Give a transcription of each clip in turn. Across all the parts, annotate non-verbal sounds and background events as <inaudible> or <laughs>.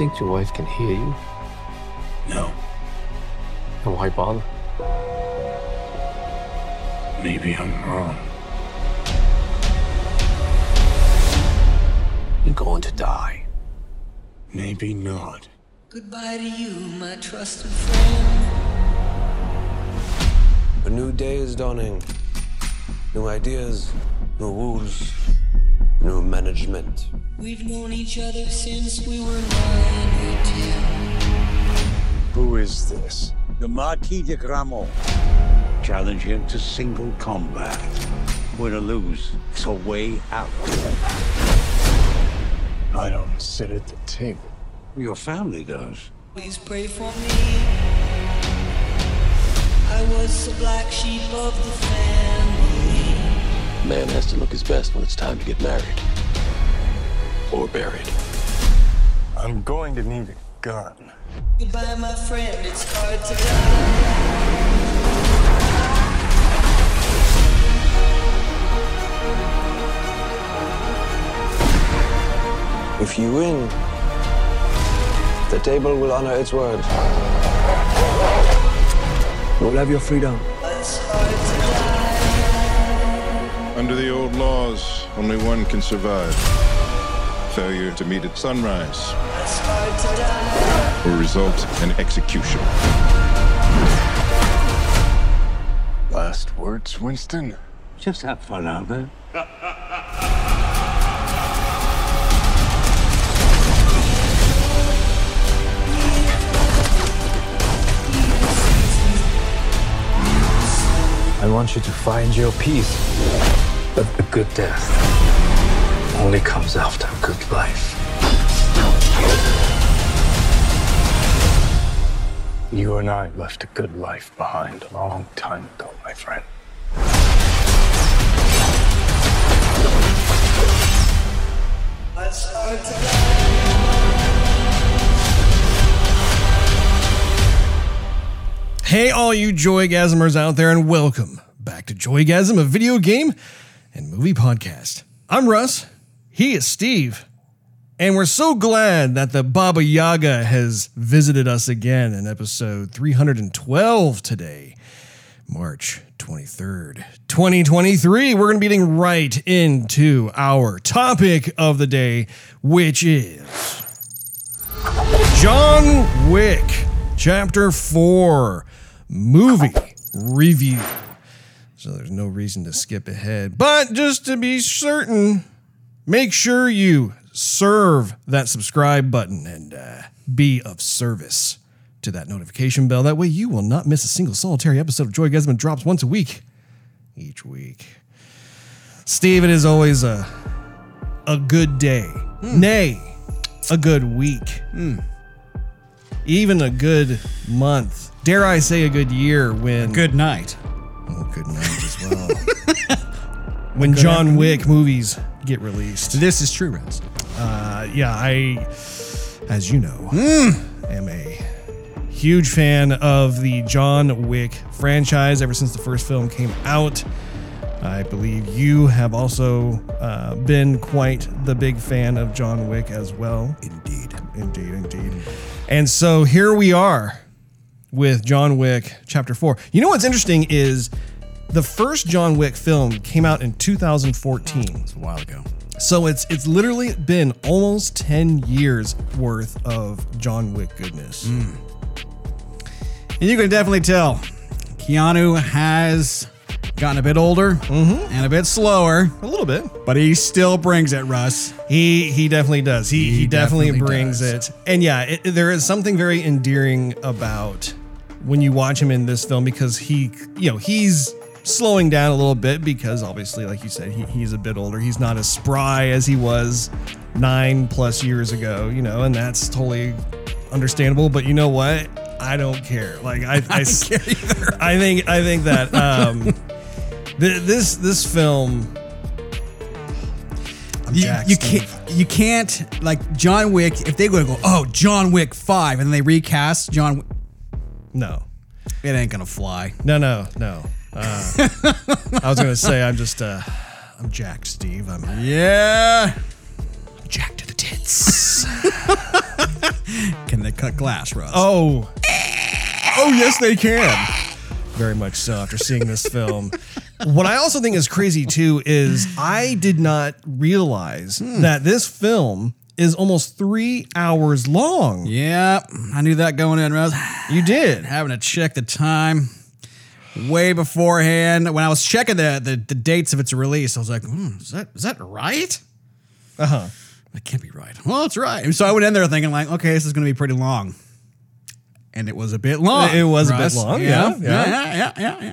think your wife can hear you? No. And why bother? Maybe I'm wrong. You're going to die. Maybe not. Goodbye to you, my trusted friend. A new day is dawning. New ideas, new rules, new management. We've known each other since we were nine or ten. Who is this? The Marquis de Gramont. Challenge him to single combat. Win or lose, it's a way out. I don't sit at the table. Your family does. Please pray for me. I was the black sheep of the family. Man has to look his best when it's time to get married. Or buried. I'm going to need a gun. Goodbye, my friend. It's hard to die. If you win, the table will honor its word. You'll have your freedom. Under the old laws, only one can survive. Failure to meet at sunrise It's hard to die. will result in execution. Last words, Winston? Just have fun out there. I want you to find your peace. But a good death only comes after a good life. You and I left a good life behind a long time ago, my friend. Hey, all you Joygasmers out there, and welcome back to Joygasm, a video game and movie podcast. I'm Russ. He is Steve. And we're so glad that the Baba Yaga has visited us again in episode 312 today, March 23rd, 2023. We're going to be getting right into our topic of the day, which is John Wick, Chapter 4, movie review. So there's no reason to skip ahead. But just to be certain, make sure you serve that subscribe button and uh, be of service to that notification bell. That way you will not miss a single solitary episode of Joy Gesman drops once a week, each week. Steve, it is always a, a good day. Nay, a good week even a good month. Dare I say a good year when Good night. Oh, good night as well. <laughs> when John Wick movies get released. This is true, Russ. Uh, yeah, I, as you know, am a huge fan of the John Wick franchise ever since the first film came out. I believe you have also uh, been quite the big fan of John Wick as well. Indeed. Indeed, indeed. And so here we are with John Wick Chapter 4. You know what's interesting is the first John Wick film came out in 2014. It's a while ago. So it's it's literally been almost 10 years worth of John Wick goodness. Hmm. And you can definitely tell Keanu has gotten a bit older mm-hmm. and a bit slower, A little bit. but he still brings it, Russ. He he definitely does. He he, He definitely, definitely brings does. it. And yeah, it, there is something very endearing about when you watch him in this film because he you know, he's slowing down a little bit because obviously like you said he, he's a bit older. He's not as spry as he was 9 plus years ago, you know, and that's totally understandable, but you know what? I don't care. Like I, I think I think that <laughs> um th- this this film You, you can't you can't like John Wick if they go to go oh John Wick five and they recast John no. it ain't gonna fly. No, no, no. Uh, I was gonna say I'm just uh, I'm jacked, Steve. I'm Yeah. jacked to the tits. <laughs> Can they cut glass, Russ? oh. Oh, yes, they can. Very much so after seeing this film. What I also think is crazy too is I did not realize that this film is almost three hours long. Yeah, I knew that going in, Russ. You did. Having to check the time way beforehand. When I was checking the, the, the dates of its release, I was like, hmm, is that is that right? Uh huh. That can't be right. Well, it's right. And so I went in there thinking like, okay, this is going to be pretty long. And it was a bit long. It was a bit long, Yeah, yeah, yeah, yeah, yeah,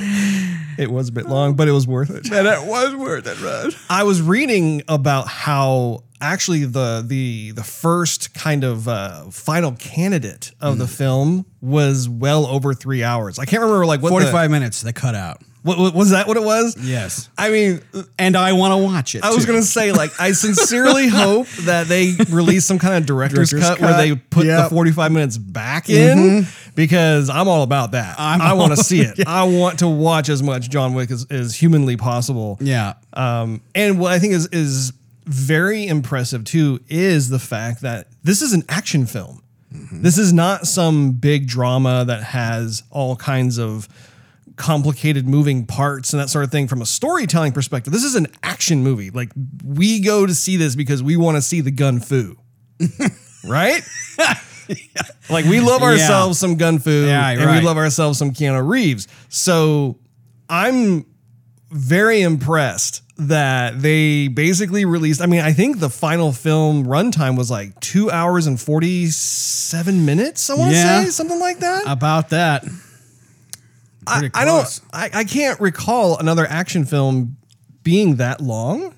yeah. <laughs> It was a bit long, but it was worth it. <laughs> and it was worth it, Russ. I was reading about how actually the the the first kind of uh, final candidate of the film was well over three hours. I can't remember like what 45 minutes they cut out. what, what- was that what it was? Yes. I mean, And I want to watch it. I was gonna say like I sincerely <laughs> hope that they release some kind of director's, Director's cut, where they put the yep. Mm-hmm. 45 minutes back in because I'm all about that. I'm I want to see it. <laughs> I want to watch as much John Wick as, as humanly possible. Yeah. Um, and what I think is is very impressive too is the fact that this is an action film. Mm-hmm. This is not some big drama that has all kinds of complicated moving parts and that sort of thing from a storytelling perspective. This is an action movie. Like we go to see this because we want to see the gun fu. <laughs> right? Like we love Yeah. ourselves some gun fu Yeah, and right. we love ourselves some Keanu Reeves. So I'm very impressed that they basically released. I mean, I think the final film runtime was like two hours and 47 minutes, I want to Yeah. say, something like that. About that. I, I don't. I, I can't recall another action film being that long.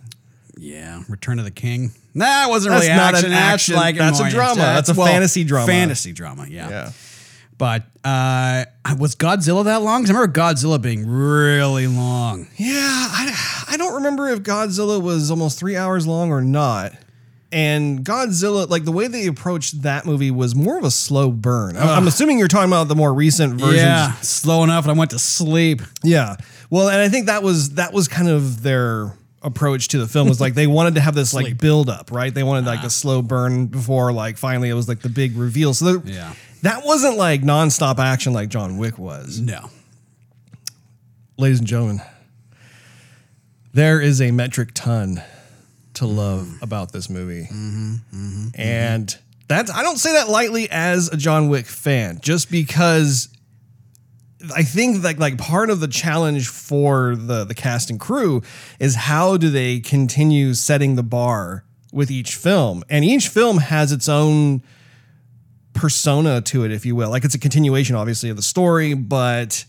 Yeah. Return of the King. Nah, it wasn't really not action. an That's action. like That's a drama. That's a well, fantasy drama. Fantasy drama, yeah. Yeah. But uh, was Godzilla that long? 'Cause I remember Godzilla being really long. Yeah, I, I don't remember if Godzilla was almost three hours long or not. And Godzilla, like the way they approached that movie was more of a slow burn. I- I'm assuming you're talking about the more recent versions. Yeah, slow enough, and I went to sleep. Yeah. Well, and I think that was that was kind of their approach to the film was like they wanted to have this like build up, right? They wanted like a ah. slow burn before like finally it was like the big reveal. So there- Yeah. that wasn't like nonstop action like John Wick was. No. ladies and gentlemen, there is a metric ton to mm-hmm. love about this movie. Mm-hmm. Mm-hmm. and that's, I don't say that lightly as a John Wick fan, just because I think that like part of the challenge for the, the cast and crew is how do they continue setting the bar with each film? And each film has its own persona to it, if you will. Like it's a continuation, obviously, of the story, but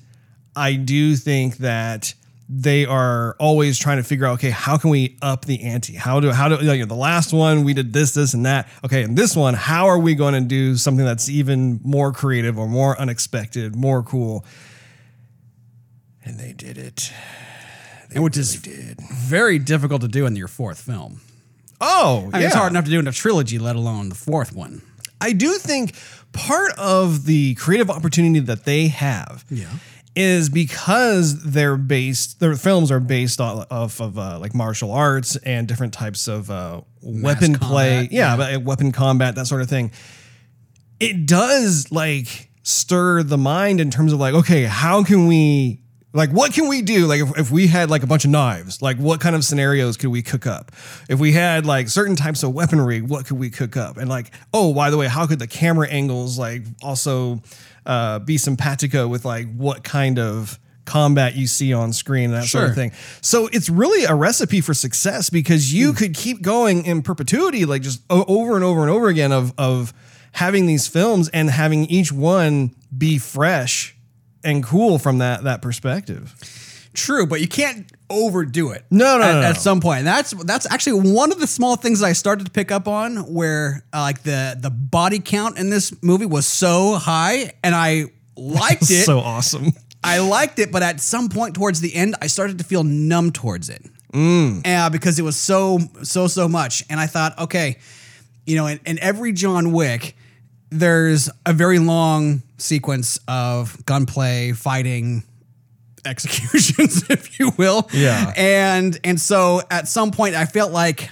I do think that they are always trying to figure out, okay, how can we up the ante? How do how do you know, the last one we did this, this, and that. Okay, and this one, how are we going to do something that's even more creative or more unexpected, more cool? And they did it. And which is very difficult to do in your fourth film. Oh, I mean, It's hard enough to do in a trilogy, let alone the fourth one. I do think part of the creative opportunity that they have Yeah. Is because they're based their films are based off, of uh, like martial arts and different types of uh, weapon play. yeah, yeah. weapon combat that sort of thing. It does like stir the mind in terms of like okay how can we like what can we do? Like if, if we had like a bunch of knives like what kind of scenarios could we cook up? If we had like certain types of weaponry what could we cook up? And like oh by the way how could the camera angles like also uh, be simpatico with like what kind of combat you see on screen and that sort of thing. So it's really a recipe for success because you could keep going in perpetuity like just over and over and over again of of having these films and having each one be fresh and cool from that that perspective. True, but you can't overdo it. No, no, at, no, no. at some point. And that's that's actually one of the small things that I started to pick up on, where uh, like the the body count in this movie was so high, and I liked it. so awesome. I liked it, but at some point towards the end, I started to feel numb towards it. Mm. because it was so, so, so much. And I thought, okay, you know, in, in every John Wick, there's a very long sequence of gunplay, fighting, executions, <laughs> if you will. Yeah. And and so at some point I felt like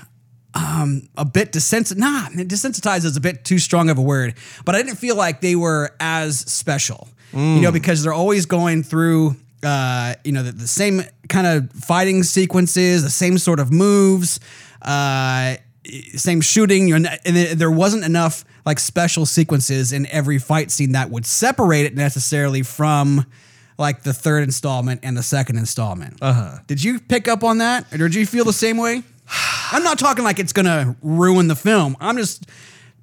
um a bit desensitized. Nah, desensitized is a bit too strong of a word, but I didn't feel like they were as special. You know, because they're always going through uh, you know, the, the same kind of fighting sequences, the same sort of moves, uh, same shooting. Not- and there wasn't enough like special sequences in every fight scene that would separate it necessarily from like the third installment and the second installment. Uh huh. Did you pick up on that, or did you feel the same way? <sighs> I'm not talking like it's gonna ruin the film. I'm just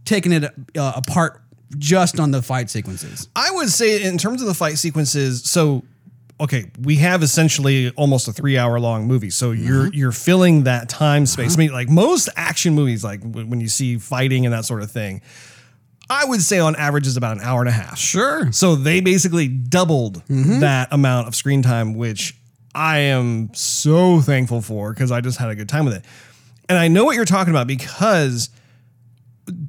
taking it uh, apart just on the fight sequences. I would say in terms of the fight sequences, so okay, we have essentially almost a three hour long movie. So you're you're filling that time space. I mean, like most action movies, like w- when you see fighting and that sort of thing, I would say on average is about an hour and a half. Sure. So they basically doubled mm-hmm. that amount of screen time, which I am so thankful for because I just had a good time with it. And I know what you're talking about because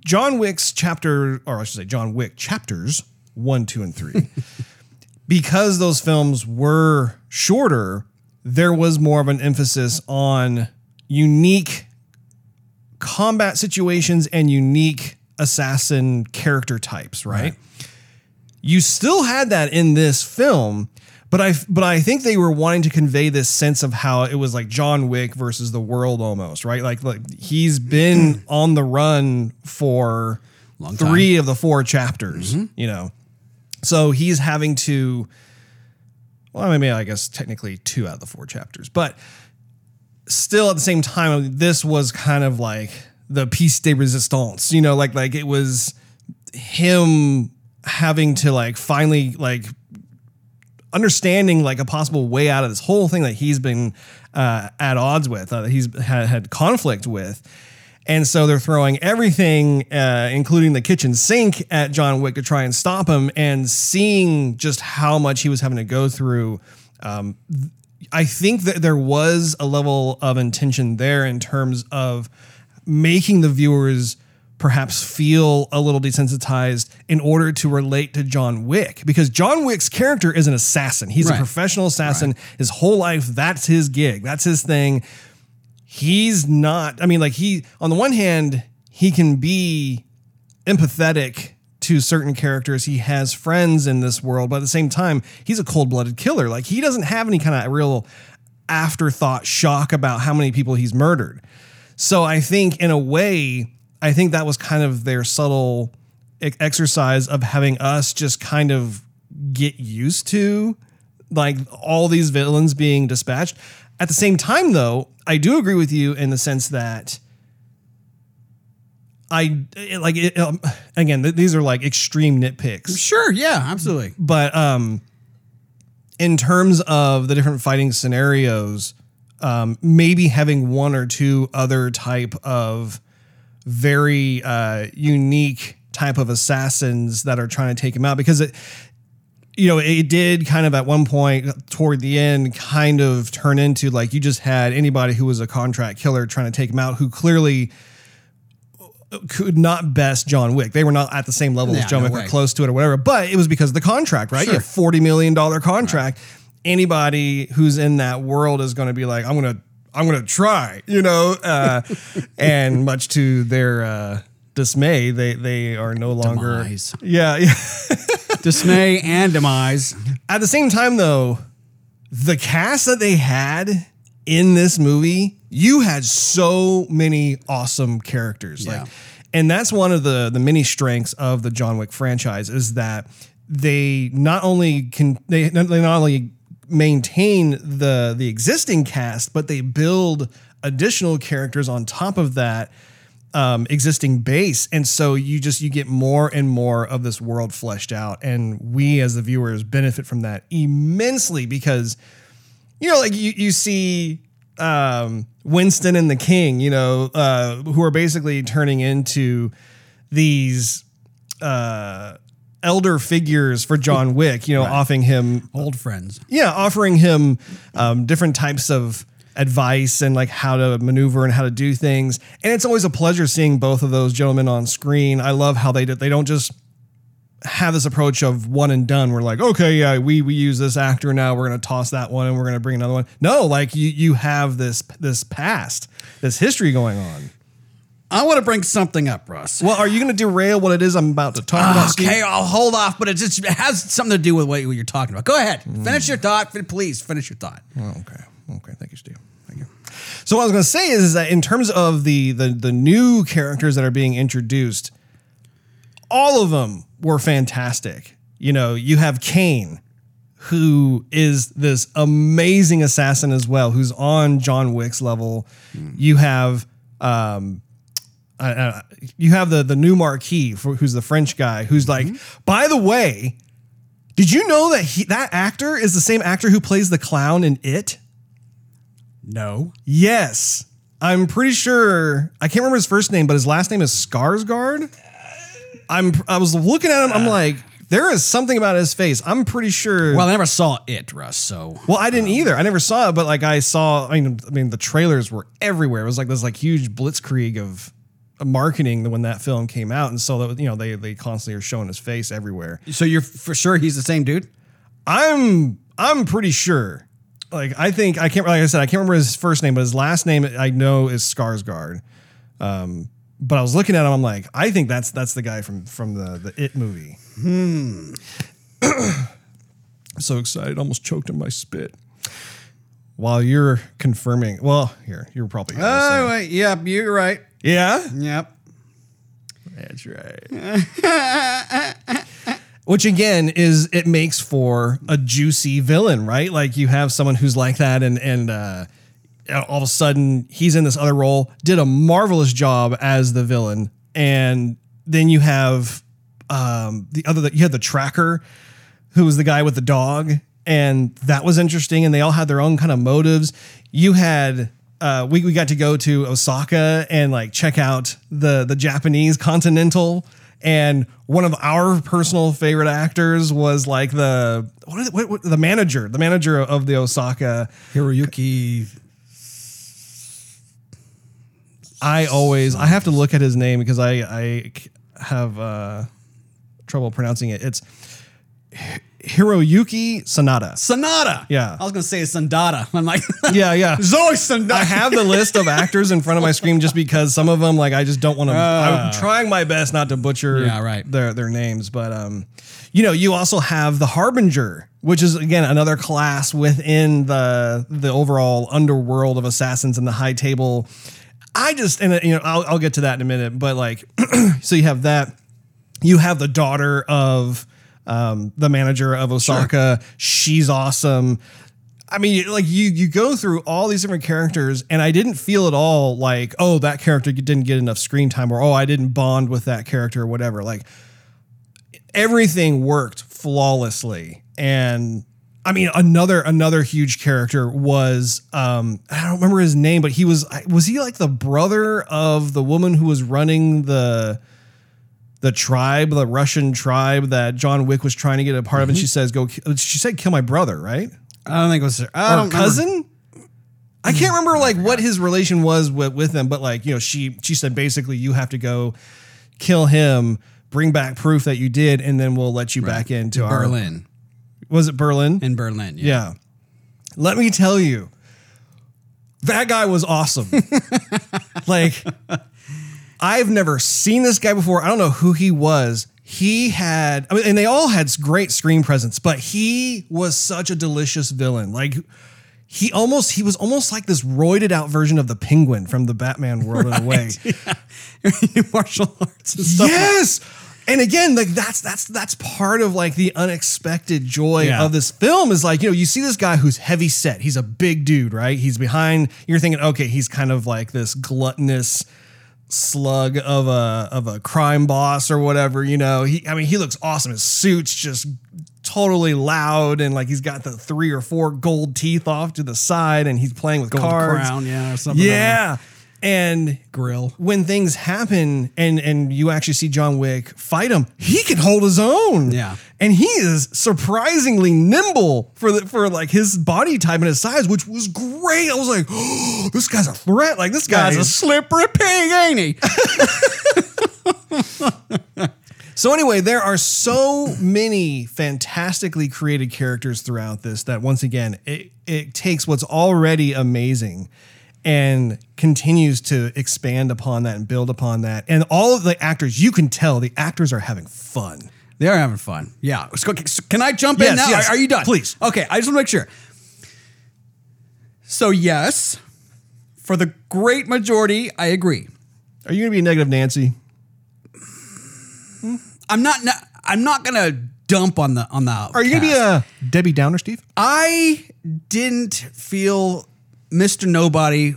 John Wick's chapter, or I should say, John Wick chapters one, two, and three, <laughs> because those films were shorter, there was more of an emphasis on unique combat situations and unique assassin character types, right? You still had that in this film, but I but I think they were wanting to convey this sense of how it was like John Wick versus the world almost, right? Like like he's been <clears throat> on the run for Long three of the four chapters, mm-hmm. you know. So he's having to well, I mean, I guess technically two out of the four chapters, but still at the same time, this was kind of like the piece de resistance, you know, like like it was him having to like finally like understanding like a possible way out of this whole thing that he's been uh, at odds with, uh, that he's had, had conflict with. And so they're throwing everything, uh, including the kitchen sink, at John Wick to try and stop him. And seeing just how much he was having to go through, um, I think that there was a level of intention there in terms of making the viewers perhaps feel a little desensitized in order to relate to John Wick because John Wick's character is an assassin. He's Right. a professional assassin. His whole life that's his gig. That's his thing. He's not I mean like he on the one hand he can be empathetic to certain characters. He has friends in this world, but at the same time, he's a cold-blooded killer. Like he doesn't have any kind of real afterthought shock about how many people he's murdered. So I think in a way, I think that was kind of their subtle exercise of having us just kind of get used to like all these villains being dispatched. At the same time though, I do agree with you in the sense that I it- like it, um, again, th- these are like extreme nitpicks Sure, yeah, absolutely. but um in terms of the different fighting scenarios um maybe having one or two other type of very uh unique type of assassins that are trying to take him out because it you know it did kind of at one point toward the end kind of turn into like you just had anybody who was a contract killer trying to take him out who clearly could not best John Wick. They were not at the same level Yeah, as John no Wick or close to it or whatever. But it was because of the contract, right? You Sure. have forty million dollar contract. Anybody who's in that world is going to be like, I'm gonna, I'm gonna try, you know. Uh, <laughs> and much to their uh, dismay, they they are no longer. Demise. Yeah, yeah. <laughs> Dismay and demise. At the same time, though, the cast that they had in this movie, you had so many awesome characters. Yeah. Like, and that's one of the the many strengths of the John Wick franchise is that they not only can they, they not only maintain the the existing cast, but they build additional characters on top of that um, existing base, and so you just you get more and more of this world fleshed out, and we as the viewers benefit from that immensely because you know, like you you see um, Winston and the King, you know, uh, who are basically turning into these uh, elder figures for John Wick, you know, offering him Old friends. yeah, offering him um, different types of advice and like how to maneuver and how to do things. And it's always a pleasure seeing both of those gentlemen on screen. I love how they do, they don't just have this approach of one and done. We're like, okay, yeah, we we use this actor now. We're gonna toss that one and we're gonna bring another one. No, like you you have this this past, this history going on. I want to bring something up, Russ. Well, are you gonna derail what it is I'm about to talk about? Steve? Okay, I'll hold off, but it just it has something to do with what you're talking about. Go ahead, finish your thought. Please finish your thought. Oh, okay. Okay. Thank you, Steve. Thank you. So what I was going to say is, is that in terms of the, the the new characters that are being introduced, all of them were fantastic. You know, you have Caine, who is this amazing assassin as well, who's on John Wick's level. You have um, uh, uh, you have the the new Marquis, for, who's the French guy, who's like, by the way, did you know that he that actor is the same actor who plays the clown in It? No. Yes. I'm pretty sure I can't remember his first name, but his last name is Skarsgård. I'm I was looking at him, I'm like, there is something about his face. I'm pretty sure Well, I never saw it, Russ. So well, I didn't either. I never saw it, but like I saw. I mean, I mean, the trailers were everywhere. It was like this like huge blitzkrieg of marketing when that film came out, and so that, you know they they constantly are showing his face everywhere. so you're for sure he's the same dude. I'm I'm pretty sure. Like I think I can't. Like I said, I can't remember his first name, but his last name I know is Skarsgård. Um, but I was looking at him. I'm like, I think that's that's the guy from from the the It movie. Hmm. <clears throat> so excited, almost choked on my spit. While you're confirming, well, here you're probably. Oh wait, yeah, you're right. Yeah, Yep. that's right. <laughs> Which again is it makes for a juicy villain, right? Like you have someone who's like that, and and uh, all of a sudden he's in this other role, did a marvelous job as the villain, and then you have um, the other that you had the tracker, who was the guy with the dog, and that was interesting, and they all had their own kind of motives. You had uh, we we got to go to Osaka and like check out the the Japanese Continental. And one of our personal favorite actors was like the what is it, what, what, the manager, the manager of the Osaka. Hiroyuki. I always I have to look at his name because I I have uh, trouble pronouncing it. It's Hiroyuki Sanada. Sonata. Yeah. I was gonna say Sandata. I'm like, <laughs> Yeah, yeah. Zoe Sandata. I have the list of actors in front of my screen just because some of them, like, I just don't want to. I'm trying my best not to butcher Yeah, right. their their names, but um, you know, you also have the Harbinger, which is again another class within the the overall underworld of assassins and the High Table. I just and uh, you know I'll I'll get to that in a minute, but like, <clears throat> so you have that. You have the daughter of um, the manager of Osaka. She's awesome. I mean, like you you go through all these different characters, and I didn't feel at all like, oh, that character didn't get enough screen time, or oh, I didn't bond with that character, or whatever. Like everything worked flawlessly, and I mean, another another huge character was um, I don't remember his name, but he was was he like the brother of the woman who was running the the tribe, the Russian tribe that John Wick was trying to get a part of, and she mm-hmm. says, "Go." She said, "Kill my brother," right? I don't think it was. I Or remember. cousin. I can't remember mm. like what his relation was with, with him, but like you know, she she said basically you have to go kill him, bring back proof that you did, and then we'll let you back into our Berlin. Was it Berlin? In Berlin. Yeah. Yeah. Let me tell you, that guy was awesome. <laughs> like, I've never seen this guy before. I don't know who he was. He had, I mean, and they all had great screen presence, but he was such a delicious villain. Like, he almost, he was almost like this roided out version of the penguin from the Batman world in a way. <laughs> <laughs> Martial arts and stuff. Yes. And again, like that's that's that's part of like the unexpected joy Yeah. of this film is like, you know, you see this guy who's heavy set. He's a big dude, right? He's behind, you're thinking, okay, he's kind of like this gluttonous slug of a of a crime boss or whatever, you know. He I mean, he looks awesome. His suit's just totally loud and like he's got the three or four gold teeth off to the side and he's playing with Gold cards. crown, yeah, or something. Yeah. And Grill. when things happen and and you actually see John Wick fight him, he can hold his own. Yeah. And he is surprisingly nimble for the for like his body type and his size, which was great. I was like, oh, <gasps> this guy's a threat. Like this Guy's guy's a slippery pig, ain't he? <laughs> So anyway, there are so many fantastically created characters throughout this that once again, it, it takes what's already amazing and continues to expand upon that and build upon that. And all of the actors, you can tell the actors are having fun. They are having fun. Yeah. So, can I jump in now? yes. Are, you done? Please. Okay. I just want to make sure. So yes, for the great majority, I agree. Are you going to be a negative Nancy? Hmm? I'm not. I'm not gonna dump on the on the. Are you going to be a Debbie Downer, Steve? I didn't feel Mr. Nobody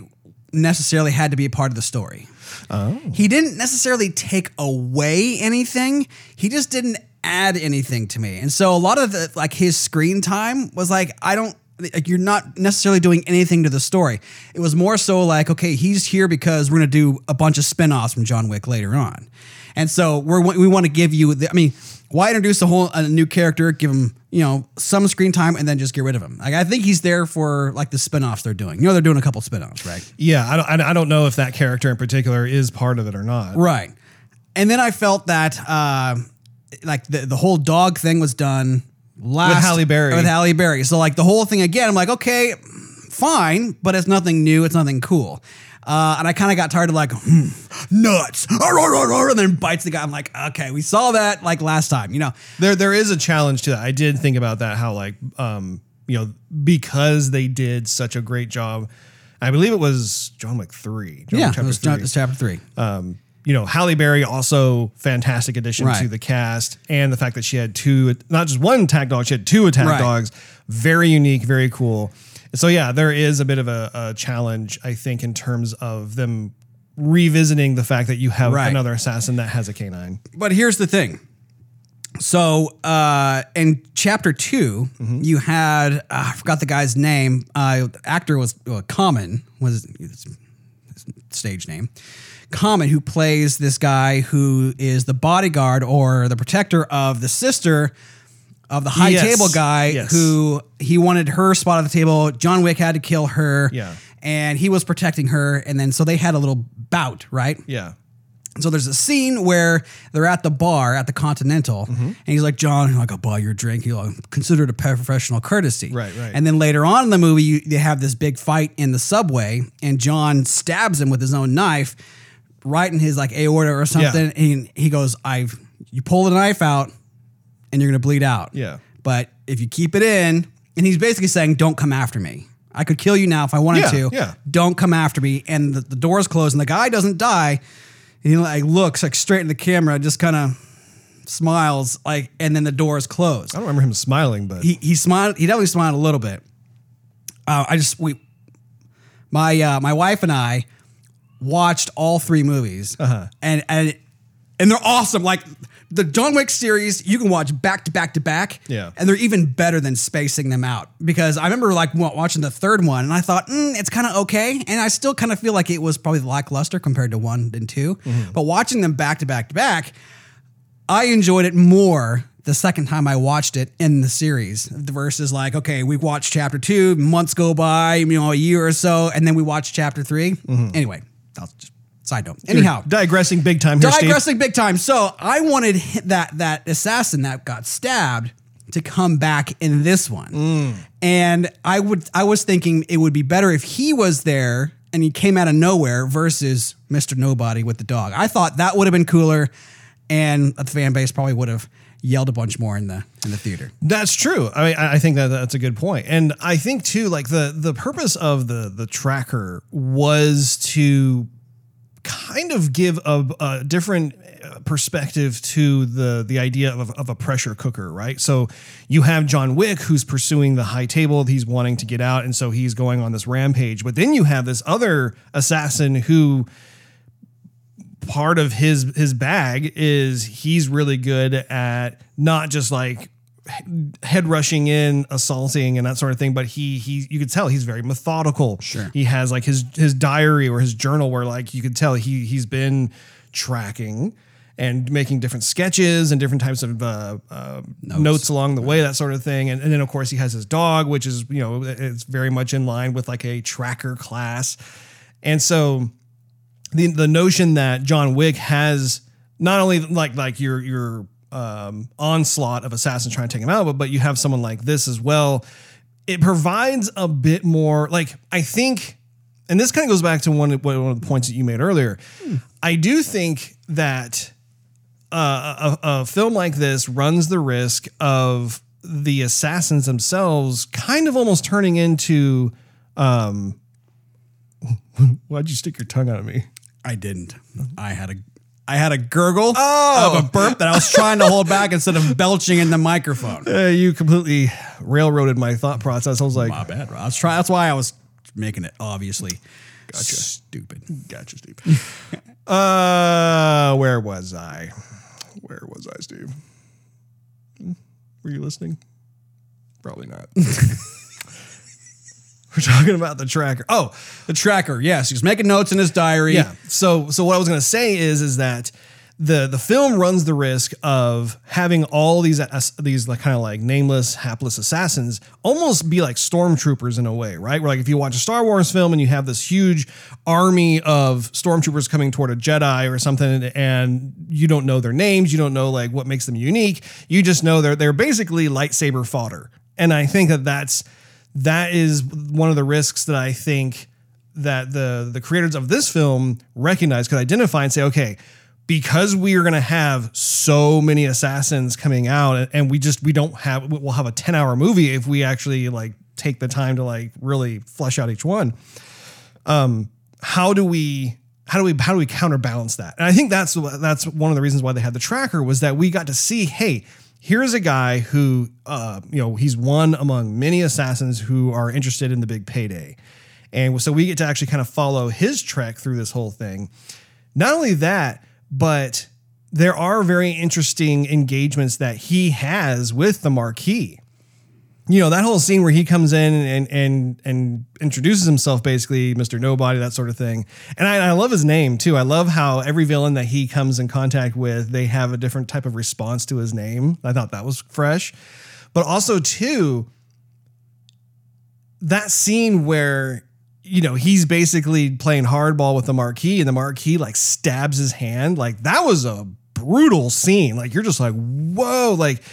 necessarily had to be a part of the story. Oh. He didn't necessarily take away anything. He just didn't add anything to me. And so a lot of the like his screen time was like I don't like you're not necessarily doing anything to the story. It was more so like okay, he's here because we're going to do a bunch of spin-offs from John Wick later on. And so we're we want to give you the, I mean, why introduce a whole a new character, give him, you know, some screen time and then just get rid of him. Like I think he's there for like the spin-offs they're doing. You know they're doing a couple spin-offs, right? Yeah, I don't, I don't know if that character in particular is part of it or not. Right. And then I felt that uh, like the, the whole dog thing was done last Halle Berry. With Halle Berry. So like the whole thing again, I'm like, okay, fine, but it's nothing new, it's nothing cool. Uh, and I kind of got tired of like hmm, nuts, and then bites the guy. I'm like, okay, we saw that like last time, you know. There, there is a challenge to that. I did think about that. How like, um, you know, because they did such a great job. I believe it was John Wick three. John yeah, Wick it was, three. was chapter three. um, you know, Halle Berry also fantastic addition Right. to the cast, and the fact that she had two, not just one attack dog, she had two attack Right. dogs, very unique, very cool. So yeah, there is a bit of a, a challenge, I think, in terms of them revisiting the fact that you have Right. another assassin that has a canine. But here's the thing. So uh, in chapter 2 Mm-hmm. you had uh, I forgot the guy's name. Uh, the actor was uh, Common was his, his stage name. Common, who plays this guy who is the bodyguard or the protector of the sister of the high Yes. table guy Yes. who he wanted her spot at the table. John Wick had to kill her. Yeah. And he was protecting her. And then so they had a little bout, right? Yeah. So there's a scene where they're at the bar at the Continental, Mm-hmm. and he's like, "John, like I'll buy your drink. You know, consider it a professional courtesy." Right, right. And then later on in the movie, you, they have this big fight in the subway, and John stabs him with his own knife, right in his like aorta or something. And he goes, "I've you pull the knife out, and you're gonna bleed out. Yeah. But if you keep it in, and he's basically saying, don't come after me. I could kill you now if I wanted Yeah, to. yeah. Don't come after me. And the, the door's closed, and the guy doesn't die. And he like looks like straight in the camera, just kind of smiles, like, and then the door is closed. I don't remember him smiling, but He he smiled. He definitely smiled a little bit. Uh, I just we, my uh, my wife and I watched all three movies, Uh-huh. and and and they're awesome. Like the John Wick series, you can watch back to back to back, Yeah. and they're even better than spacing them out. Because I remember like watching the third one, and I thought mm, it's kind of okay, and I still kind of feel like it was probably lackluster compared to one and 2 Mm-hmm. But watching them back to back to back, I enjoyed it more the second time I watched it in the series versus like, okay, we watched chapter two, months go by, you know, a year or so, and then we watched chapter 3 Anyway, that's just side note. You're Anyhow, digressing big time here, Steve. digressing big time. So I wanted that that assassin that got stabbed to come back in this one, Mm. and I would I was thinking it would be better if he was there and he came out of nowhere versus Mister Nobody with the dog. I thought that would have been cooler, and the fan base probably would have yelled a bunch more in the in the theater. That's true. I mean, I I think that that's a good point, and I think too, like the the purpose of the the tracker was to kind of give a, a different uh, perspective to the the idea of, of a pressure cooker, right? So you have John Wick who's pursuing the high table, he's wanting to get out, and so he's going on this rampage. But then you have this other assassin who part of his his bag is he's really good at not just like head rushing in, assaulting and that sort of thing, but he he you could tell he's very methodical. Sure. He has like his his diary or his journal where like you could tell he he's been tracking and making different sketches and different types of uh, uh, notes. along the way, that sort of thing. And, and then of course he has his dog, which is you know it's very much in line with like a tracker class. And so the the notion that John Wick has not only like like your your um, onslaught of assassins trying to take him out, but but you have someone like this as well. It provides a bit more. Like I think, and this kind of goes back to one of, one of the points that you made earlier. I do think that uh, a, a film like this runs the risk of the assassins themselves kind of almost turning into. Um, <laughs> why'd you stick your tongue out at me? I didn't. I had a I had a gurgle Oh. of a burp that I was trying to hold back instead of belching in the microphone. Uh, you completely railroaded my thought process. I was like, My bad, bro. I was trying. That's why I was making it. Obviously, gotcha. Stupid. Gotcha, Steve. <laughs> uh, where was I? Where was I, Steve? Hmm? Were you listening? Probably not. <laughs> We're talking about the tracker. Oh, The tracker. Yes, he was making notes in his diary. yeah. So, so what I was going to say is, is that the the film runs the risk of having all these ass- these like kind of like nameless, hapless assassins almost be like stormtroopers in a way, right? Where like if you watch a Star Wars film and you have this huge army of stormtroopers coming toward a Jedi or something, and you don't know their names, you don't know like what makes them unique. You just know they're they're basically lightsaber fodder, and I think that that's that is one of the risks that I think that the the creators of this film recognize could identify and say, okay, because we are going to have so many assassins coming out, and we just we don't have we'll have a ten hour movie if we actually like take the time to like really flesh out each one. Um, how do we? How do we how do we counterbalance that? And I think that's that's one of the reasons why they had the tracker was that we got to see, hey, here's a guy who uh, you know he's one among many assassins who are interested in the big payday. And so we get to actually kind of follow his trek through this whole thing. Not only that but there are very interesting engagements that he has with the marquis you know that whole scene where he comes in and and and introduces himself basically mr nobody that sort of thing. And I, I love his name too. I love how every villain that he comes in contact with they have a different type of response to his name. I thought that was fresh. But also too that scene where you know he's basically playing hardball with the marquis and the marquis like stabs his hand. Like that was a brutal scene. Like you're just like whoa. Like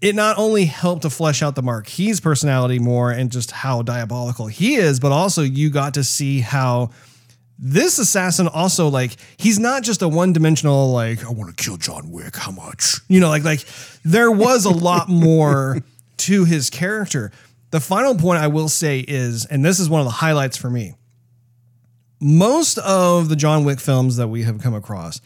it not only helped to flesh out the Marquis' personality more and just how diabolical he is but also you got to see how this assassin also like he's not just a one-dimensional like i want to kill john wick how much? You know like like there was a lot more <laughs> to his character. The final point i will say is and this is one of the highlights for me most of the john wick films that we have come across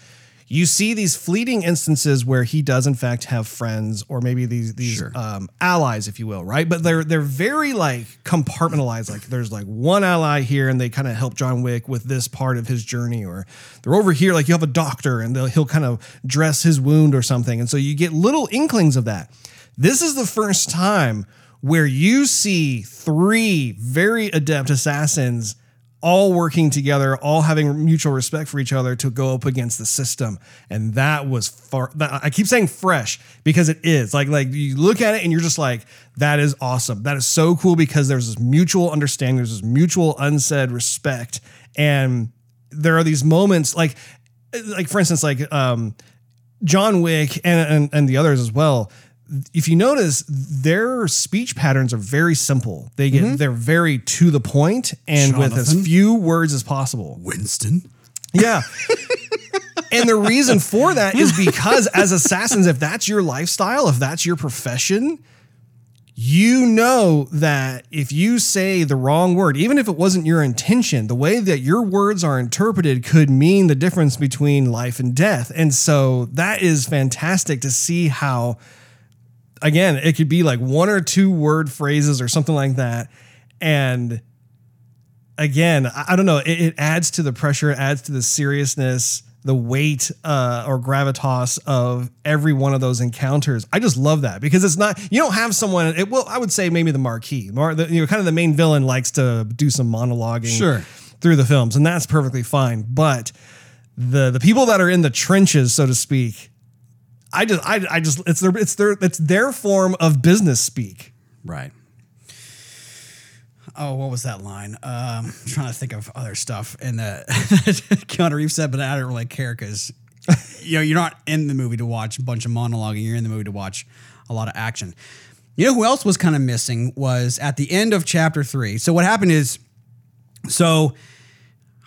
you see these fleeting instances where he does in fact have friends or maybe these these um, allies if you will right? But they're they're very like compartmentalized. Like there's like one ally here and they kind of help john wick with this part of his journey or they're over here like you have a doctor and they'll, he'll kind of dress his wound or something. And so you get little inklings of that. This is the first time where you see three very adept assassins all working together, all having mutual respect for each other to go up against the system. And that was far I keep saying fresh because it is. Like like you look at it and you're just like that is awesome. That is so cool because there's this mutual understanding, there's this mutual unsaid respect and there are these moments like like for instance like um John Wick and, and and the others as well. If you notice, their speech patterns are very simple. They get mm-hmm. they're very to the point and with as few words as possible. Winston. Yeah. <laughs> and the reason for that is because as assassins, if that's your lifestyle, if that's your profession, you know that if you say the wrong word, even if it wasn't your intention, the way that your words are interpreted could mean the difference between life and death. And so that is fantastic to see how, again, it could be like one or two word phrases or something like that. And again, I, I don't know, it, it adds to the pressure, it adds to the seriousness, the weight uh, or gravitas of every one of those encounters. I just love that because it's not you don't have someone. It well, I would say maybe the marquis, Mar, the, you know, kind of the main villain likes to do some monologuing Sure. through the films, and that's perfectly fine. But the the people that are in the trenches, so to speak, I just I, I just it's their it's their it's their form of business speak. Right. Oh, what was that line? Um, I'm trying to think of other stuff. And uh, <laughs> Keanu Reeves said, but I don't really care because you know, you're not in the movie to watch a bunch of monologuing. You're in the movie to watch a lot of action. You know who else was kind of missing was at the end of chapter three. So what happened is, so I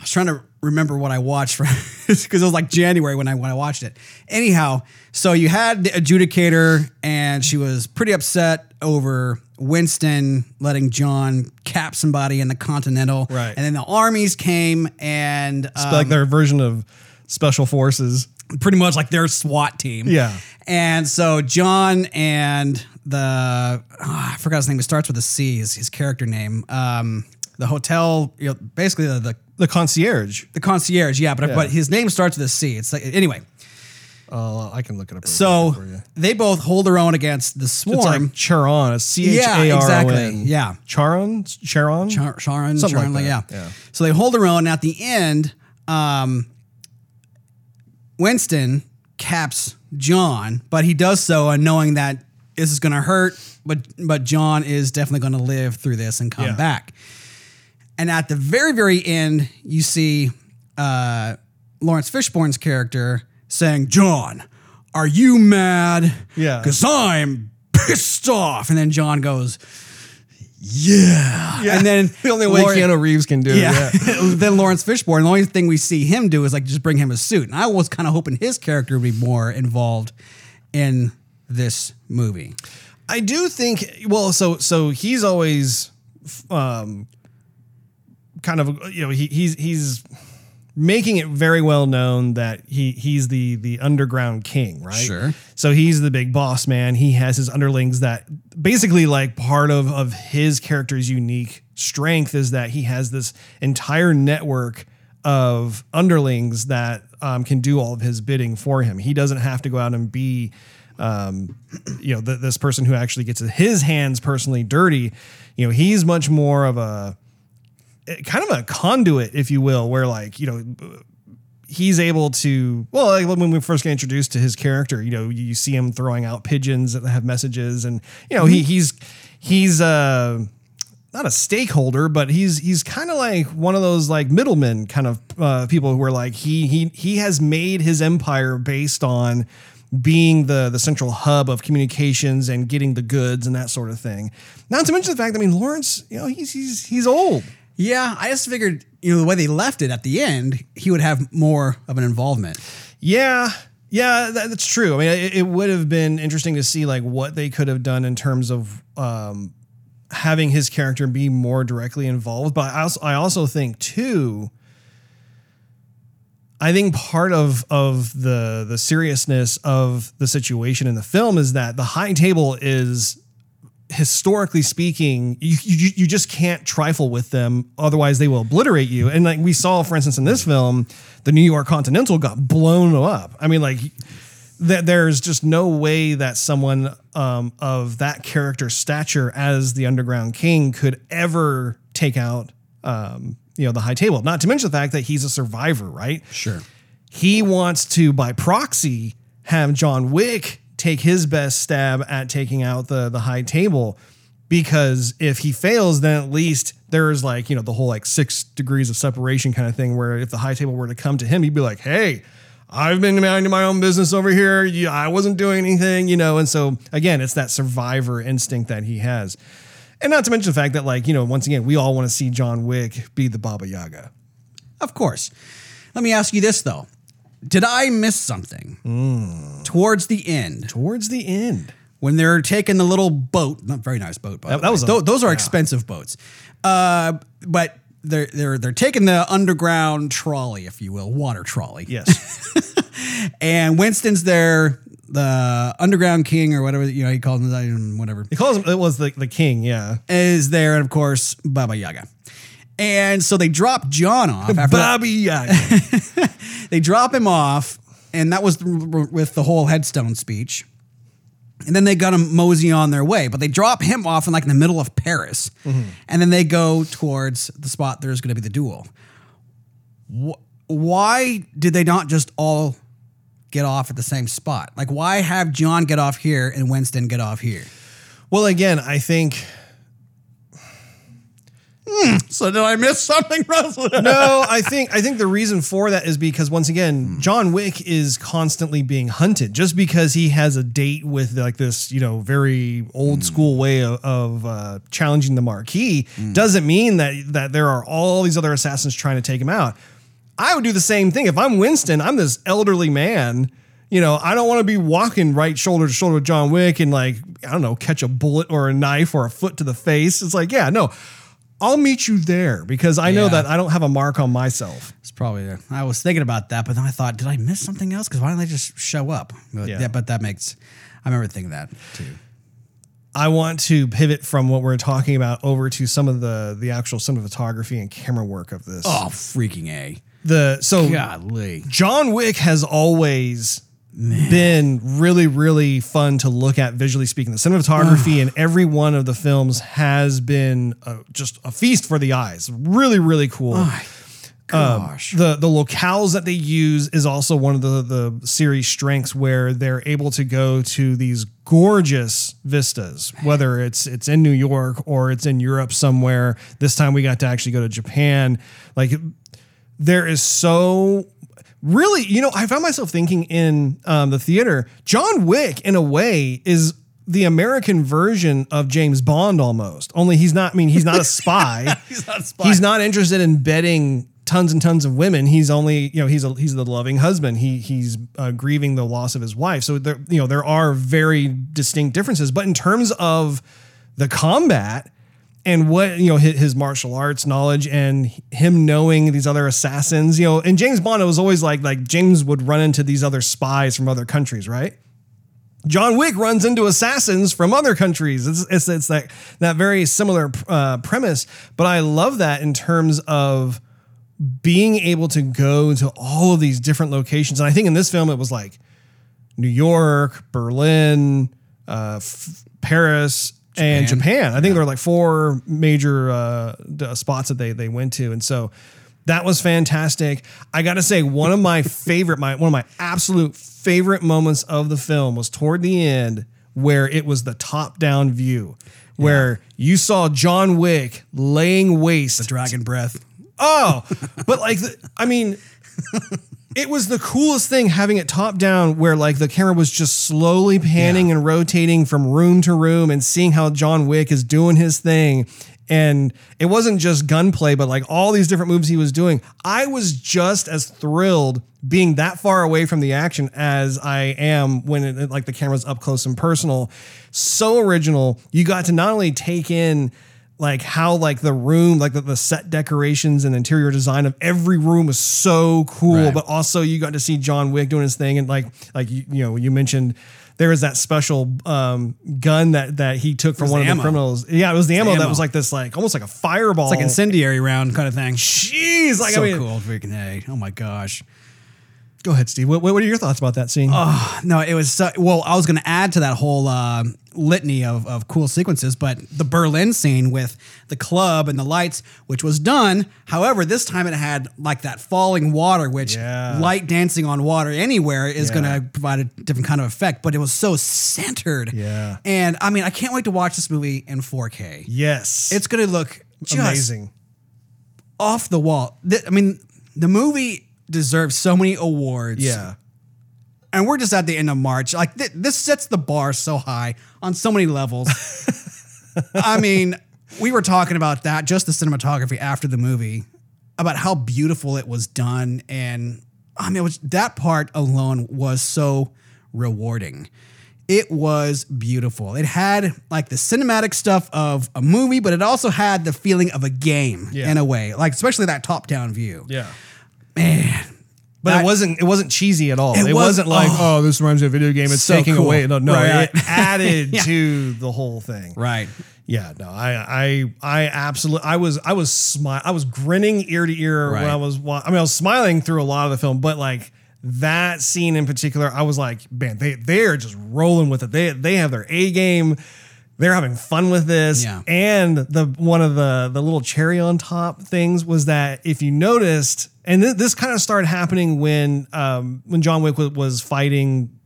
was trying to remember what I watched because <laughs> it was like January when I when I watched it. Anyhow, so you had the adjudicator, and she was pretty upset over Winston letting John cap somebody in the Continental. Right. And then the armies came and It's like um, their version of special forces. pretty much like their SWAT team. Yeah. And so John and the oh, I forgot his name. It starts with a C. His, his character name. Um, the hotel, you know, basically the, the The concierge. the concierge. Yeah, but Yeah. but his name starts with a C. It's like anyway. Uh, I can look it up. So for you. they both hold their own against the it's swarm. like Charon, a C H A R O N. Yeah, exactly. Yeah. Charon, Charon, Char- Sharon, Something Sharon, like yeah. that, yeah. So they hold their own. And at the end, um, Winston caps John, but he does so and knowing that this is going to hurt, but but John is definitely going to live through this and come Yeah. back. And at the very very end, you see uh, Laurence Fishburne's character saying, "John, are you mad? Yeah. because I'm pissed off." And then John goes. Yeah. And then <laughs> the only way Lauren- Keanu Reeves can do it. yeah. Yeah. <laughs> then Laurence Fishburne, the only thing we see him do is like just bring him a suit. And I was kind of hoping his character would be more involved in this movie. I do think well so so he's always um kind of you know he he's he's making it very well known that he he's the the underground king, right? Sure. So he's the big boss man. He has his underlings that basically like part of of his character's unique strength is that he has this entire network of underlings that um, can do all of his bidding for him. He doesn't have to go out and be um, you know, th- this person who actually gets his hands personally dirty, you know, he's much more of a kind of a conduit, if you will, where like, you know, he's able to, well, like when we first get introduced to his character, you know, you see him throwing out pigeons that have messages and, you know, he, he's, he's, uh, not a stakeholder, but he's he's kind of like one of those like middlemen kind of uh, people who are like he he he has made his empire based on being the the central hub of communications and getting the goods and that sort of thing. Not to mention the fact, I mean, Laurence, you know, he's he's he's old. Yeah, I just figured, you know, the way they left it at the end, he would have more of an involvement. Yeah. Yeah, that, that's true. I mean, it, it would have been interesting to see like what they could have done in terms of um, having his character be more directly involved. But I also, I also think too. I think part of of the the seriousness of the situation in the film is that the high table is historically speaking, you, you you just can't trifle with them, otherwise they will obliterate you. And like we saw, for instance, in this film, the New York Continental got blown up. I mean, like that there's just no way that someone um, of that character stature as the Underground King could ever take out um, you know the high table. Not to mention the fact that he's a survivor, right? Sure. he wants to by proxy have John Wick take his best stab at taking out the the high table because if he fails then at least there's like you know the whole like 6 degrees of separation kind of thing where if the high table were to come to him he'd be like hey I've been minding my own business over here I wasn't doing anything you know and so again it's that survivor instinct that he has and not to mention the fact that like you know once again we all want to see John Wick be the Baba Yaga Of course. Let me ask you this though. Did I miss something towards the end towards the end when they're taking the little boat? Not very nice boat, That- that was a- Tho- those are yeah. expensive boats. Uh, but they're they're they're taking the underground trolley, if you will, water trolley. yes <laughs> And Winston's there, the underground king or whatever you know he calls him, whatever He calls him. It was the the king. Yeah. is there, and of course Baba Yaga. And so they drop John off after Bobby Yaga. <laughs> they drop him off, and that was with the whole headstone speech. And then they got him mosey on their way, but they drop him off in like in the middle of Paris, mm-hmm. and then they go towards the spot there's going to be the duel. Wh- why did they not just all get off at the same spot? Like, why have John get off here and Winston get off here? well, again, I think So did I miss something, <laughs> Russell? no, I think I think the reason for that is because once Hmm. again, John Wick is constantly being hunted. Just because he has a date with like this, you know, very old Hmm. school way of, of uh, challenging the marquis, doesn't mean that that there are all these other assassins trying to take him out. I would do the same thing if I'm Winston. I'm this elderly man. You know, I don't want to be walking right shoulder to shoulder with John Wick and like I don't know, catch a bullet or a knife or a foot to the face. It's like, yeah, no. I'll meet you there because I know Yeah. that I don't have a mark on myself. It's probably. Uh, I was thinking about that, but then I thought, did I miss something else? Because why don't they just show up? But, Yeah. yeah. but that makes. I remember thinking that too. I want to pivot from what we're talking about over to some of the the actual cinematography and camera work of this. Oh, freaking a! The so Golly, John Wick has always been really really fun to look at visually speaking. The cinematography in every one of the films has been uh, just a feast for the eyes. Really really cool. Um, gosh. the the locales that they use is also one of the the series strengths where they're able to go to these gorgeous vistas whether it's it's in New York or it's in Europe somewhere this time we got to actually go to Japan like there is so really you know I found myself thinking in um, the theater John Wick in a way is the American version of James Bond almost only he's not I mean he's not a spy <laughs> he's not a spy. he's not interested in betting tons and tons of women. He's only, you know, he's a, he's the loving husband. He he's uh, grieving the loss of his wife. So there, you know, there are very distinct differences. But in terms of the combat and what you know, his, martial arts knowledge and him knowing these other assassins, you know, and James Bond it was always like like James would run into these other spies from other countries, right? John Wick runs into assassins from other countries. It's it's, it's that that very similar uh, premise, but I love that in terms of being able to go to all of these different locations. And I think in this film it was like New York, Berlin, uh, F- Paris, and Japan. I think there were like four major uh, spots that they they went to, and so that was fantastic. I got to say, one of my <laughs> favorite, my one of my absolute favorite moments of the film was toward the end, where it was the top down view, where you saw John Wick laying waste the dragon breath. Oh, but like, the, I mean, it was the coolest thing having it top down where like the camera was just slowly panning and rotating from room to room and seeing how John Wick is doing his thing. And it wasn't just gunplay, but like all these different moves he was doing. I was just as thrilled being that far away from the action as I am when it, like the camera's up close and personal. So original. You got to not only take in like how like the room like the, the set decorations and interior design of every room was so cool Right. but also you got to see john wick doing his thing and like like you, you know you mentioned there was that special um, gun that that he took from one the of the criminals yeah it was the the ammo, that was like this like almost like a fireball It's like incendiary round kind of thing. jeez like so i mean cool, freaking hey! Oh my gosh. Go ahead steve what, what are your thoughts about that scene Oh, No, it was so, well. I was going to add to that whole uh, litany of, of cool sequences, but the Berlin scene with the club and the lights, which was done. However, this time it had like that falling water, which Yeah. light dancing on water anywhere is Yeah. going to provide a different kind of effect. But it was so centered. Yeah. and I mean, I can't wait to watch this movie in 4K. yes It's going to look just amazing off the wall. I mean, the movie deserves so many awards yeah and we're just at the end of March. Like th- this sets the bar so high on so many levels. <laughs> I mean, we were talking about that, just the cinematography after the movie, about how beautiful it was done, and I mean, it was that part alone was so rewarding. It was beautiful. It had like the cinematic stuff of a movie, but it also had the feeling of a game Yeah. in a way, like especially that top-down view. yeah Man, But it wasn't it wasn't cheesy at all. It It, was- wasn't like, oh. oh, this reminds me of a video game. It's So taking cool. away. No, no, Right. it <laughs> added Yeah. to the whole thing. right. Yeah, no, I I I absolutely I was I was smile I was grinning ear to ear when I was I mean I was smiling through a lot of the film, but like that scene in particular, I was like, man, they they're just rolling with it. They they have their A game. They're having fun with this. Yeah. And the one of the the little cherry on top things was that if you noticed, and th- this kind of started happening when um when John Wick was, fighting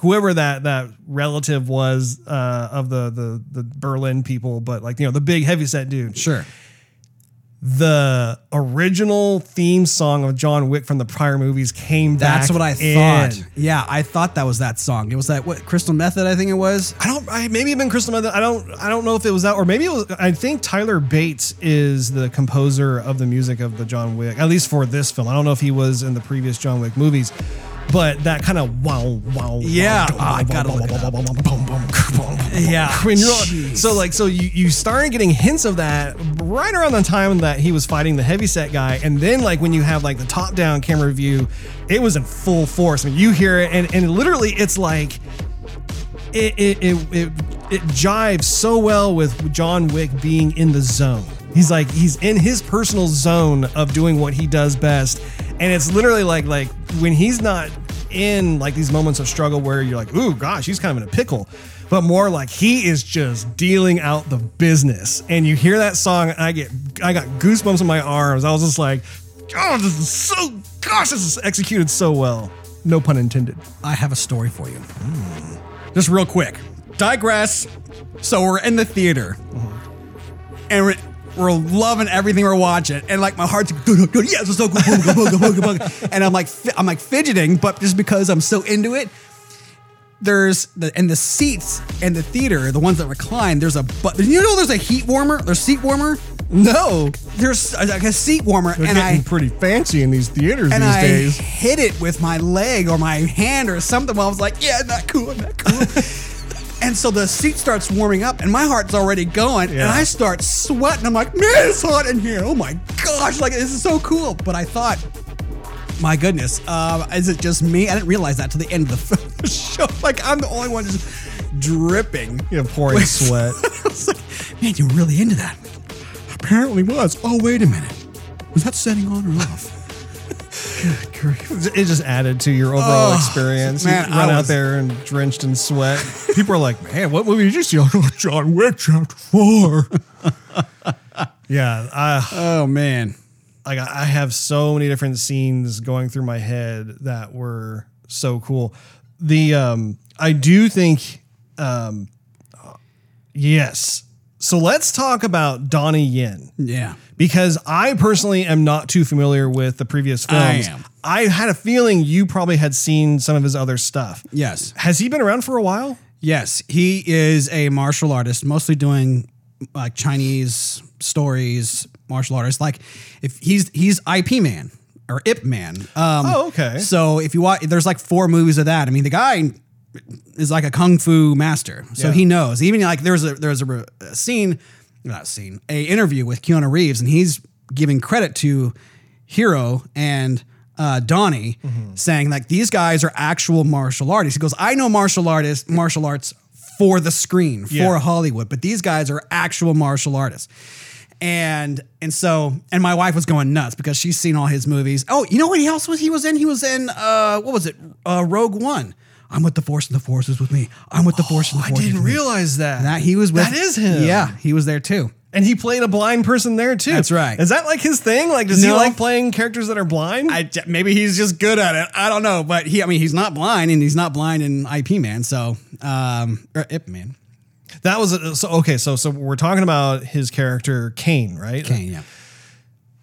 whoever that that relative was uh, of the the the Berlin people, but like you know the big heavyset dude. Sure. The original theme song of John Wick from the prior movies came back. That's what I in. thought. Yeah, I thought that was that song. It was that what Crystal Method, I think it was. I don't. I maybe even Crystal Method. I don't. I don't know if it was that, or maybe it was. I think Tyler Bates is the composer of the music of the John Wick, at least for this film. I don't know if he was in the previous John Wick movies, but that kind of wow, wow, Yeah. wow, I gotta look Yeah. <laughs> When you're so like so you you started getting hints of that right around the time that he was fighting the heavyset guy, and then like when you have like the top down camera view, it was in full force. I mean, you hear it, and and literally it's like it it it it, it jives so well with John Wick being in the zone. He's like he's in his personal zone of doing what he does best, and it's literally like like when he's not in like these moments of struggle where you're like, ooh, gosh, he's kind of in a pickle. But more like he is just dealing out the business, and you hear that song, and I get, I got goosebumps in my arms. I was just like, oh, this is so, gosh, this is executed so well. No pun intended. I have a story for you. Hmm. Just real quick. Digress. So we're in the theater, and we're, we're loving everything we're watching, and like my heart's good, good, yes, it's so booga. and I'm like, I'm like fidgeting, but just because I'm so into it, there's the and the seats in the theater, the ones that recline. There's a but you know there's a heat warmer, there's seat warmer. No, There's a, like a seat warmer, they're and getting I pretty fancy in these theaters and these I days. hit it with my leg or my hand or something while I was like, yeah, not cool, not cool. <laughs> and so the seat starts warming up and my heart's already going and I start sweating. I'm like, man, it's hot in here. Oh my gosh, like this is so cool. But I thought, my goodness, uh, is it just me? I didn't realize that to the end of the <laughs> show. Like I'm the only one just dripping. You know, pouring sweat. <laughs> I was like, man, you're really into that. Apparently was. Oh, wait a minute. Was that setting on or off? <laughs> It just added to your overall Oh, experience. man, you run I out there and drenched in sweat. People are like, "Man, what movie did you see?" Oh, John Wick Chapter Four. yeah, I, Oh man. Like I I have so many different scenes going through my head that were so cool. The um, I do think, um, yes. So let's talk about Donnie Yen Yeah. because I personally am not too familiar with the previous films. I am. I had a feeling you probably had seen some of his other stuff. Yes. Has he been around for a while? Yes, he is a martial artist, mostly doing like Chinese stories, martial artists. Like if he's he's IP man or Ip man. Um, Oh, okay. So if you watch, there's like four movies of that. I mean, the guy is like a kung fu master, so Yeah. he knows. Even like there's a there's a, a scene, not a scene, a interview with Keanu Reeves, and he's giving credit to Hero and uh, Donnie, Mm-hmm. saying like these guys are actual martial artists. He goes, I know martial artists, martial arts for the screen, for Yeah. Hollywood, but these guys are actual martial artists. And and so and my wife was going nuts because she's seen all his movies. Oh, you know what else was he was in? He was in uh what was it? Uh Rogue One. I'm with the Force and the Force is with me. I'm with the Force and the I Force. is didn't with me. realize that. that he was with. That is him. Yeah, he was there too. And he played a blind person there too. That's right. Is that like his thing? Like, does he like playing characters that are blind? I maybe he's just good at it. I don't know, but he I mean he's not blind and he's not blind in IP Man. So um or Ip Man. That was a, so okay. So so we're talking about his character Caine, right? Caine, yeah.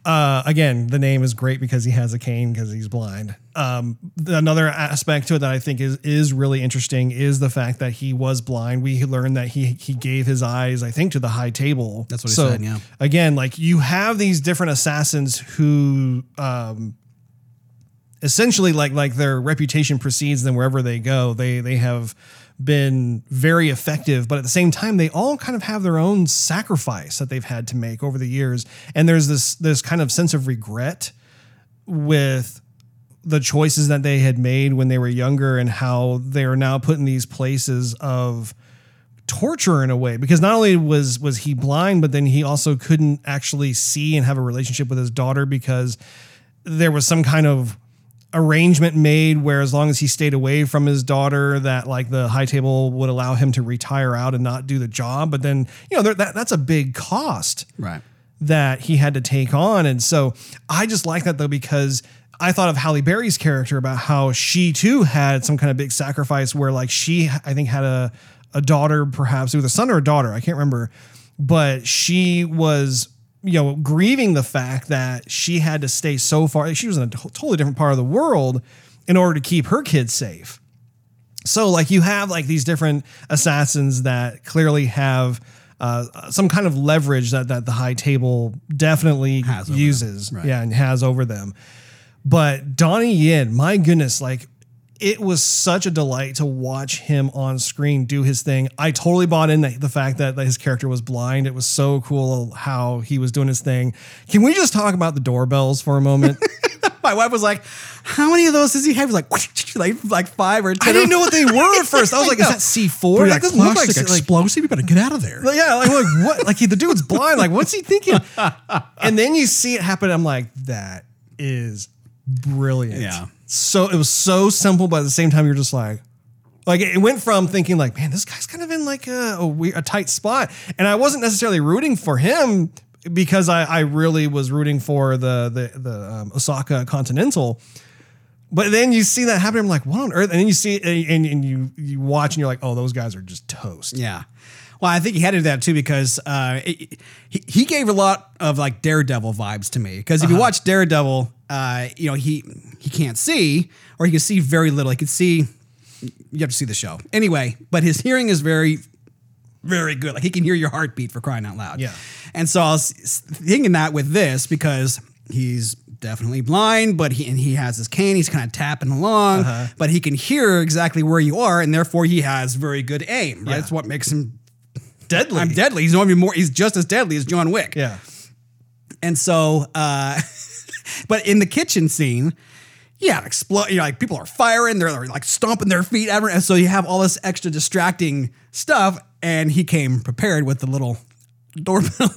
Uh, again, the name is great because he has a cane because he's blind. Um, th- another aspect to it that I think is is really interesting is the fact that he was blind. We learned that he he gave his eyes, I think, to the high table. That's what he said, yeah. Again, like you have these different assassins who um, essentially like like their reputation precedes them wherever they go. They they have been very effective, but at the same time, they all kind of have their own sacrifice that they've had to make over the years. And there's this this kind of sense of regret with the choices that they had made when they were younger and how they are now put in these places of torture in a way because not only was was he blind but then he also couldn't actually see and have a relationship with his daughter because there was some kind of arrangement made where as long as he stayed away from his daughter that like the high table would allow him to retire out and not do the job but then you know that that's a big cost Right. that he had to take on. And so I just like that though, because I thought of Halle Berry's character about how she too had some kind of big sacrifice where like she, I think, had a, a daughter, perhaps it was a son or a daughter, I can't remember, but she was you know, grieving the fact that she had to stay so far. She was in a totally different part of the world in order to keep her kids safe. So, like, you have like these different assassins that clearly have uh, some kind of leverage that that the high table definitely uses, right. yeah, and has over them. But Donnie Yen, my goodness, like it was such a delight to watch him on screen do his thing. I totally bought in the, the fact that that his character was blind. It was so cool how he was doing his thing. Can we just talk about the doorbells for a moment? <laughs> My wife was like, "How many of those does he have?" He was like, <laughs> like like five or ten. I didn't know what they <laughs> were at first. I was like, is that C4? That like, doesn't look like plastic like, explosive. You better get out of there. Like, yeah, like, like what? Like he, the dude's blind. Like what's he thinking? And then you see it happen. I'm like, that is brilliant. Yeah. So it was so simple, but at the same time, you're just like, like it went from thinking like, man, this guy's kind of in like a a, weird, a tight spot, and I wasn't necessarily rooting for him because I, I really was rooting for the the the um, Osaka Continental. But then you see that happen. I'm like, what on earth? And then you see it and, and you you watch and you're like, oh, those guys are just toast. Yeah. Well, I think he had to do that too because uh, it- he he gave a lot of like Daredevil vibes to me. Because if you watch Daredevil, uh, you know he he can't see or he can see very little. He can see. You have to see the show anyway. But his hearing is very, very good. Like he can hear your heartbeat for crying out loud. Yeah. And so I was thinking that with this because he's definitely blind, but he and he has his cane. He's kind of tapping along, but he can hear exactly where you are, and therefore he has very good aim. Right? Yeah. That's what makes him Deadly. I'm deadly. He's not even more. He's just as deadly as John Wick. Yeah. And so, uh, <laughs> but in the kitchen scene, yeah, explode. You know, like people are firing. They're, they're like stomping their feet. ever- And so you have all this extra distracting stuff. And he came prepared with the little <laughs> doorbell.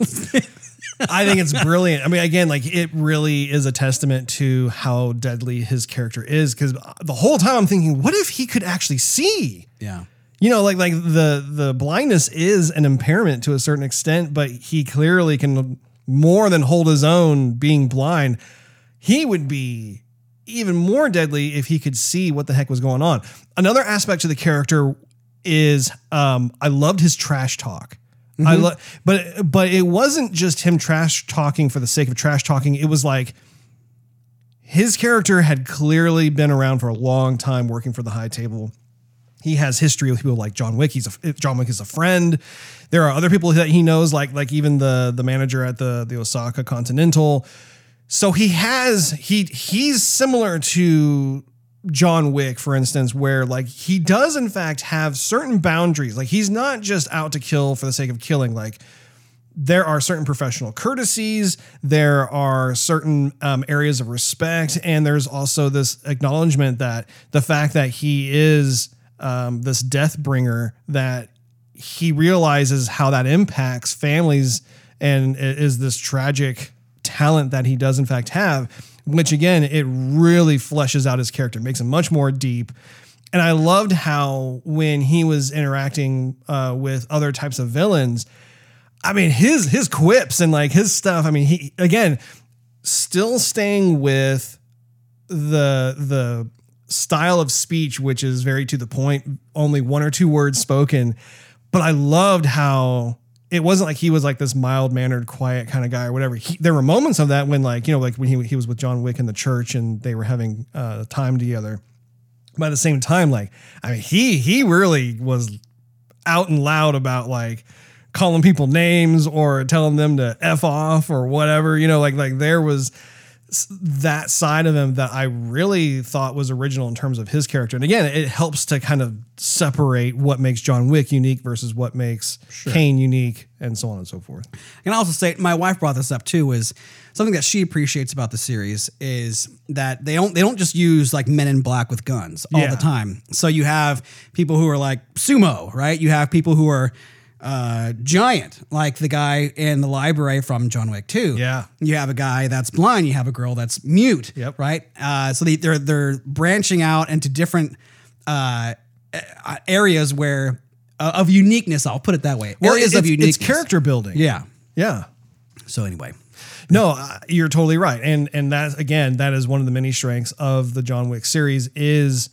I think it's brilliant. I mean, again, like it really is a testament to how deadly his character is. Because the whole time I'm thinking, what if he could actually see? yeah. You know, like like the the blindness is an impairment to a certain extent, but he clearly can more than hold his own being blind. He would be even more deadly if he could see what the heck was going on. Another aspect to the character is um, I loved his trash talk. I lo- but but it wasn't just him trash talking for the sake of trash talking. It was like his character had clearly been around for a long time working for the high table. He has history with people like John Wick. He's a John Wick is a friend. There are other people that he knows, like like even the the manager at the the Osaka Continental. So he has he he's similar to John Wick, for instance, where like he does in fact have certain boundaries. Like he's not just out to kill for the sake of killing. Like there are certain professional courtesies, there are certain um, areas of respect, and there's also this acknowledgement that the fact that he is um, this death bringer, that he realizes how that impacts families and is this tragic talent that he does in fact have, which again, it really fleshes out his character, makes him much more deep. And I loved how when he was interacting uh, with other types of villains, I mean, his his quips and like his stuff. I mean, he again still staying with the the style of speech, which is very to the point, only one or two words spoken. But I loved how it wasn't like he was like this mild mannered, quiet kind of guy or whatever. He, there were moments of that when like you know like when he he was with John Wick in the church and they were having uh, time together. At the same time, like I mean, he he really was out and loud about like calling people names or telling them to f off or whatever. You know, like like there was that side of him that I really thought was original in terms of his character. And again, it helps to kind of separate what makes John Wick unique versus what makes Caine unique, and so on and so forth. And I also say my wife brought this up too is something that she appreciates about the series is that they don't they don't just use like men in black with guns all Yeah. the time. So you have people who are like sumo, right? You have people who are uh, giant, like the guy in the library from John Wick 2. Yeah. You have a guy that's blind. You have a girl that's mute. Yep. Right. Uh, so they, they're they're branching out into different uh, areas where uh, of uniqueness. I'll put it that way. areas it's, of uniqueness. it's character building. Yeah. Yeah. So anyway, No, uh, you're totally right, and and that again, that is one of the many strengths of the John Wick series is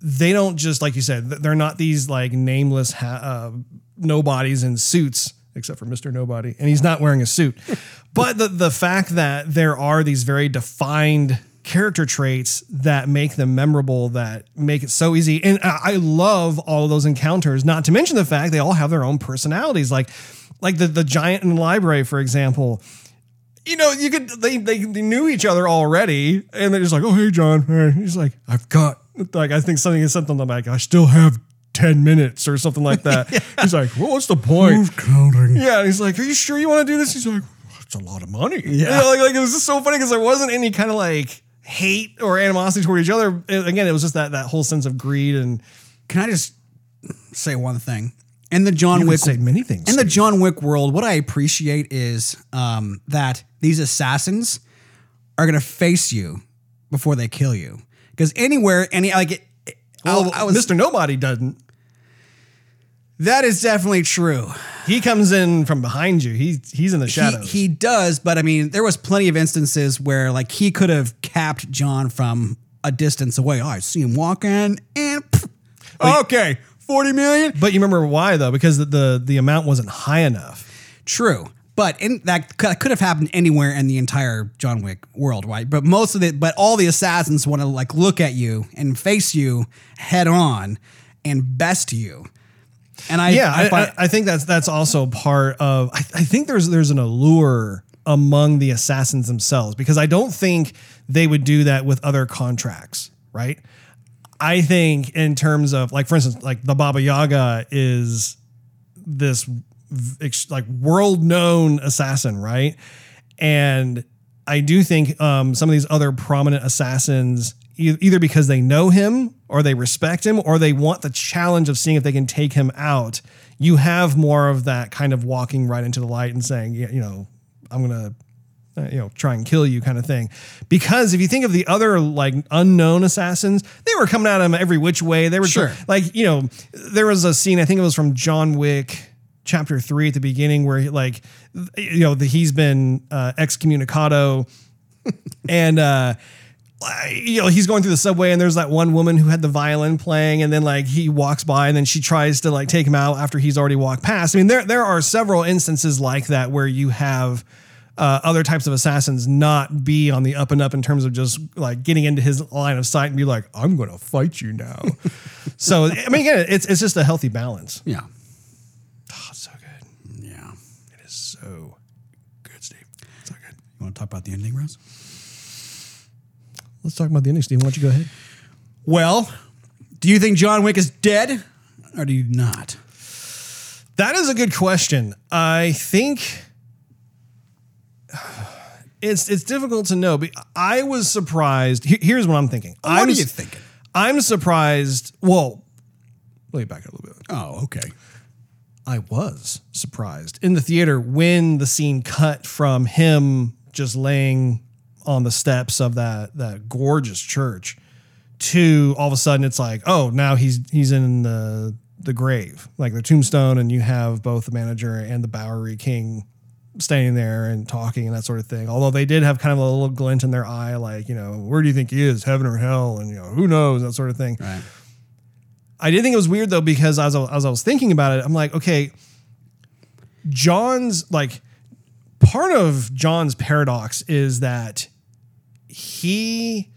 they don't just like you said, they're not these like nameless ha- uh, nobodies in suits, except for Mister Nobody, and he's not wearing a suit, <laughs> but the the fact that there are these very defined character traits that make them memorable that make it so easy and i I love all of those encounters not to mention the fact they all have their own personalities. Like like the the giant in the library for example you know you could they they, knew each other already and they're just like oh hey john. He's like i've got like i think something is something I'm like i still have 10 minutes or something like that <laughs> he's like well what's the point counting? yeah, and he's like, "Are you sure you want to do this?" He's like, "It's a lot of money." Yeah, like, like it was just so funny because there wasn't any kind of like hate or animosity toward each other. It- again, it was just that that whole sense of greed and Can I just say one thing? In the John You Wick, say many things, In the. John Wick world, what I appreciate is um, that these assassins are going to face you before they kill you. Because anywhere, any like, it, well, I, I was, Mr. Nobody doesn't. that is definitely true. He comes in from behind you. He's he's in the He, shadows. he does, but I mean, there was plenty of instances where like he could have capped John from a distance away. Oh, I see him walking, and okay, forty million. but you remember why though? Because the the, the amount wasn't high enough. True. But in, that could have happened anywhere in the entire John Wick world, right? But most of it, but all the assassins want to like look at you and face you head on and best you. And I, yeah, I, I, I, think that's that's also part of. I, I think there's there's an allure among the assassins themselves because I don't think they would do that with other contracts, right? I think in terms of like, for instance, like the Baba Yaga is this like world known assassin, right? And I do think um, some of these other prominent assassins, e- either because they know him or they respect him or they want the challenge of seeing if they can take him out, you have more of that kind of walking right into the light and saying, "Yeah, you know, I'm going to uh, you know, try and kill you kind of thing. Because if you think of the other like unknown assassins, they were coming at him every which way. They were Sure. like, you know, there was a scene, I think it was from John Wick chapter three at the beginning where he, like, you know, the, he's been uh, excommunicado <laughs> and, uh, you know, he's going through the subway and there's that one woman who had the violin playing and then like he walks by and then she tries to like take him out after he's already walked past. I mean, there there are several instances like that where you have uh, other types of assassins not be on the up and up in terms of just like getting into his line of sight and be like, I'm going to fight you now. <laughs> so I mean, again, it's it's just a healthy balance. yeah, Oh, it's so good. yeah. It is so good, Steve. So good. You want to talk about the ending, Rose? Let's talk about the ending, Steve. Why don't you go ahead? Well, do you think John Wick is dead, or do you not? That is a good question. I think it's it's difficult to know. But I was surprised. Here's what I'm thinking. What I'm are you thinking? I'm surprised. Well, let me back up a little bit. Oh, okay. I was surprised in the theater when the scene cut from him just laying on the steps of that that gorgeous church to all of a sudden it's like oh now he's he's in the the grave like the tombstone. And you have both the manager and the Bowery King standing there and talking and that sort of thing. Although they did have kind of a little glint in their eye like you know where do you think he is heaven or hell? And you know who knows that sort of thing. Right. I did think it was weird though because as I, as I was thinking about it, I'm like, okay, John's like part of John's paradox is that he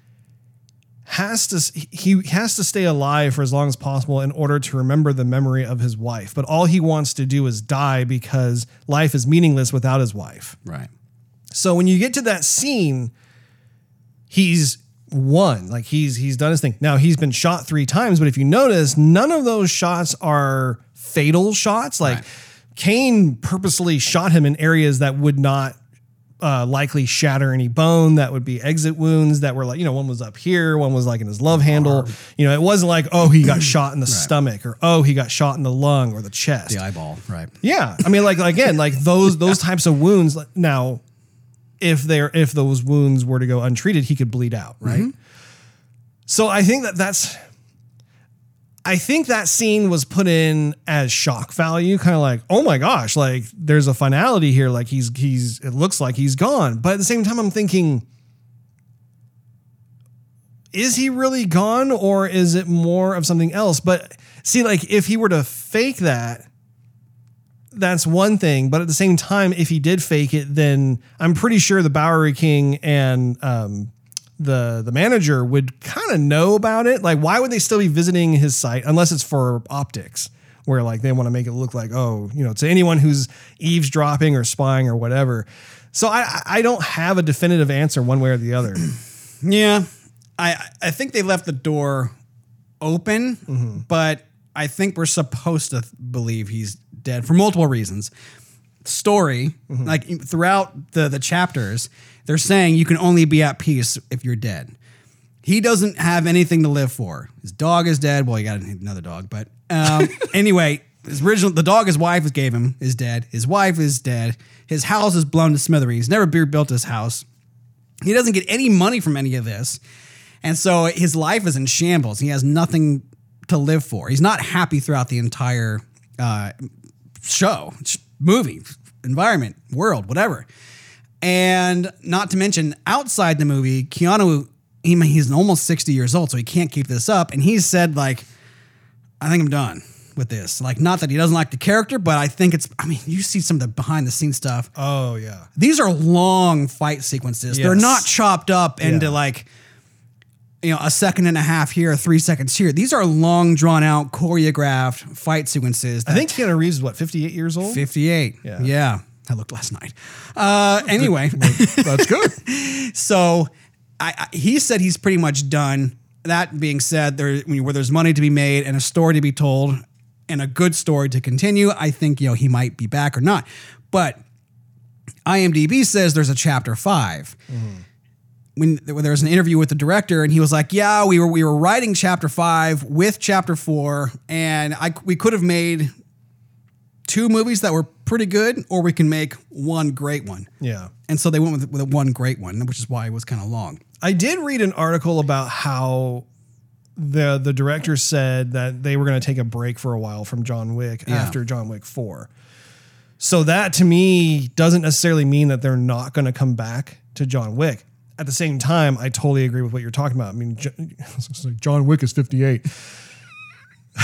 has to he has to stay alive for as long as possible in order to remember the memory of his wife. But all he wants to do is die because life is meaningless without his wife. Right. So when you get to that scene, he's won. Like he's he's done his thing. Now he's been shot three times, but if you notice, none of those shots are fatal shots. Like Right. Caine purposely shot him in areas that would not uh, likely shatter any bone. That would be exit wounds that were like, you know, one was up here, one was like in his love handle. You know, it wasn't like, oh, he got <clears throat> shot in the stomach or oh, he got shot in the lung or the chest. The eyeball. Right. Yeah, I mean, like again, like those those types of wounds. Now, if they're if those wounds were to go untreated, he could bleed out, right? So I think that that's. I think that scene was put in as shock value, kind of like, oh my gosh, like there's a finality here, like he's he's it looks like he's gone, but at the same time, I'm thinking. Is he really gone or is it more of something else? But see, like if he were to fake that, that's one thing, but at the same time, if he did fake it, then I'm pretty sure the Bowery King and um, the the manager would kind of know about it. Like, why would they still be visiting his site unless it's for optics, where like they want to make it look like, oh, you know, to anyone who's eavesdropping or spying or whatever. So I I don't have a definitive answer one way or the other. <clears throat> Yeah, I I think they left the door open, Mm-hmm. but I think we're supposed to believe he's dead for multiple reasons. Story, Mm-hmm. like throughout the the chapters, they're saying you can only be at peace if you're dead. He doesn't have anything to live for. His dog is dead. Well, he got another dog, but um, <laughs> anyway, his original the dog his wife gave him is dead. His wife is dead. His house is blown to smithereens. Never rebuilt his house. He doesn't get any money from any of this. And so his life is in shambles. He has nothing to live for. He's not happy throughout the entire uh, show, movie, environment, world, whatever. And not to mention, outside the movie, Keanu, he, he's almost 60 years old, so he can't keep this up. And he's said, like, I think I'm done with this. Like, not that he doesn't like the character, but I think it's, I mean, you see some of the behind the scenes stuff. Oh yeah, These are long fight sequences. They're not chopped up into Yeah. like, you know, a second and a half here, three seconds here. These are long, drawn out, choreographed fight sequences. I think Keanu Reeves is what 58 years old. 58. Yeah. Yeah. I looked last night. Uh, anyway, That's good. <laughs> so I, I, he said he's pretty much done. That being said, there where there's money to be made and a story to be told and a good story to continue, I think you know he might be back or not. But IMDb says there's a chapter 5 When, when there was an interview with the director, and he was like, "Yeah, we were we were writing chapter five with chapter four, and I we could have made two movies that were pretty good, or we can make one great one." Yeah. And so they went with, with one great one, which is why it was kind of long. I did read an article about how the the director said that they were going to take a break for a while from John Wick Yeah. after John Wick 4. So that to me doesn't necessarily mean that they're not going to come back to John Wick. At the same time, I totally agree with what you're talking about. I mean, Jo- it's <laughs> like John Wick is 58. <laughs>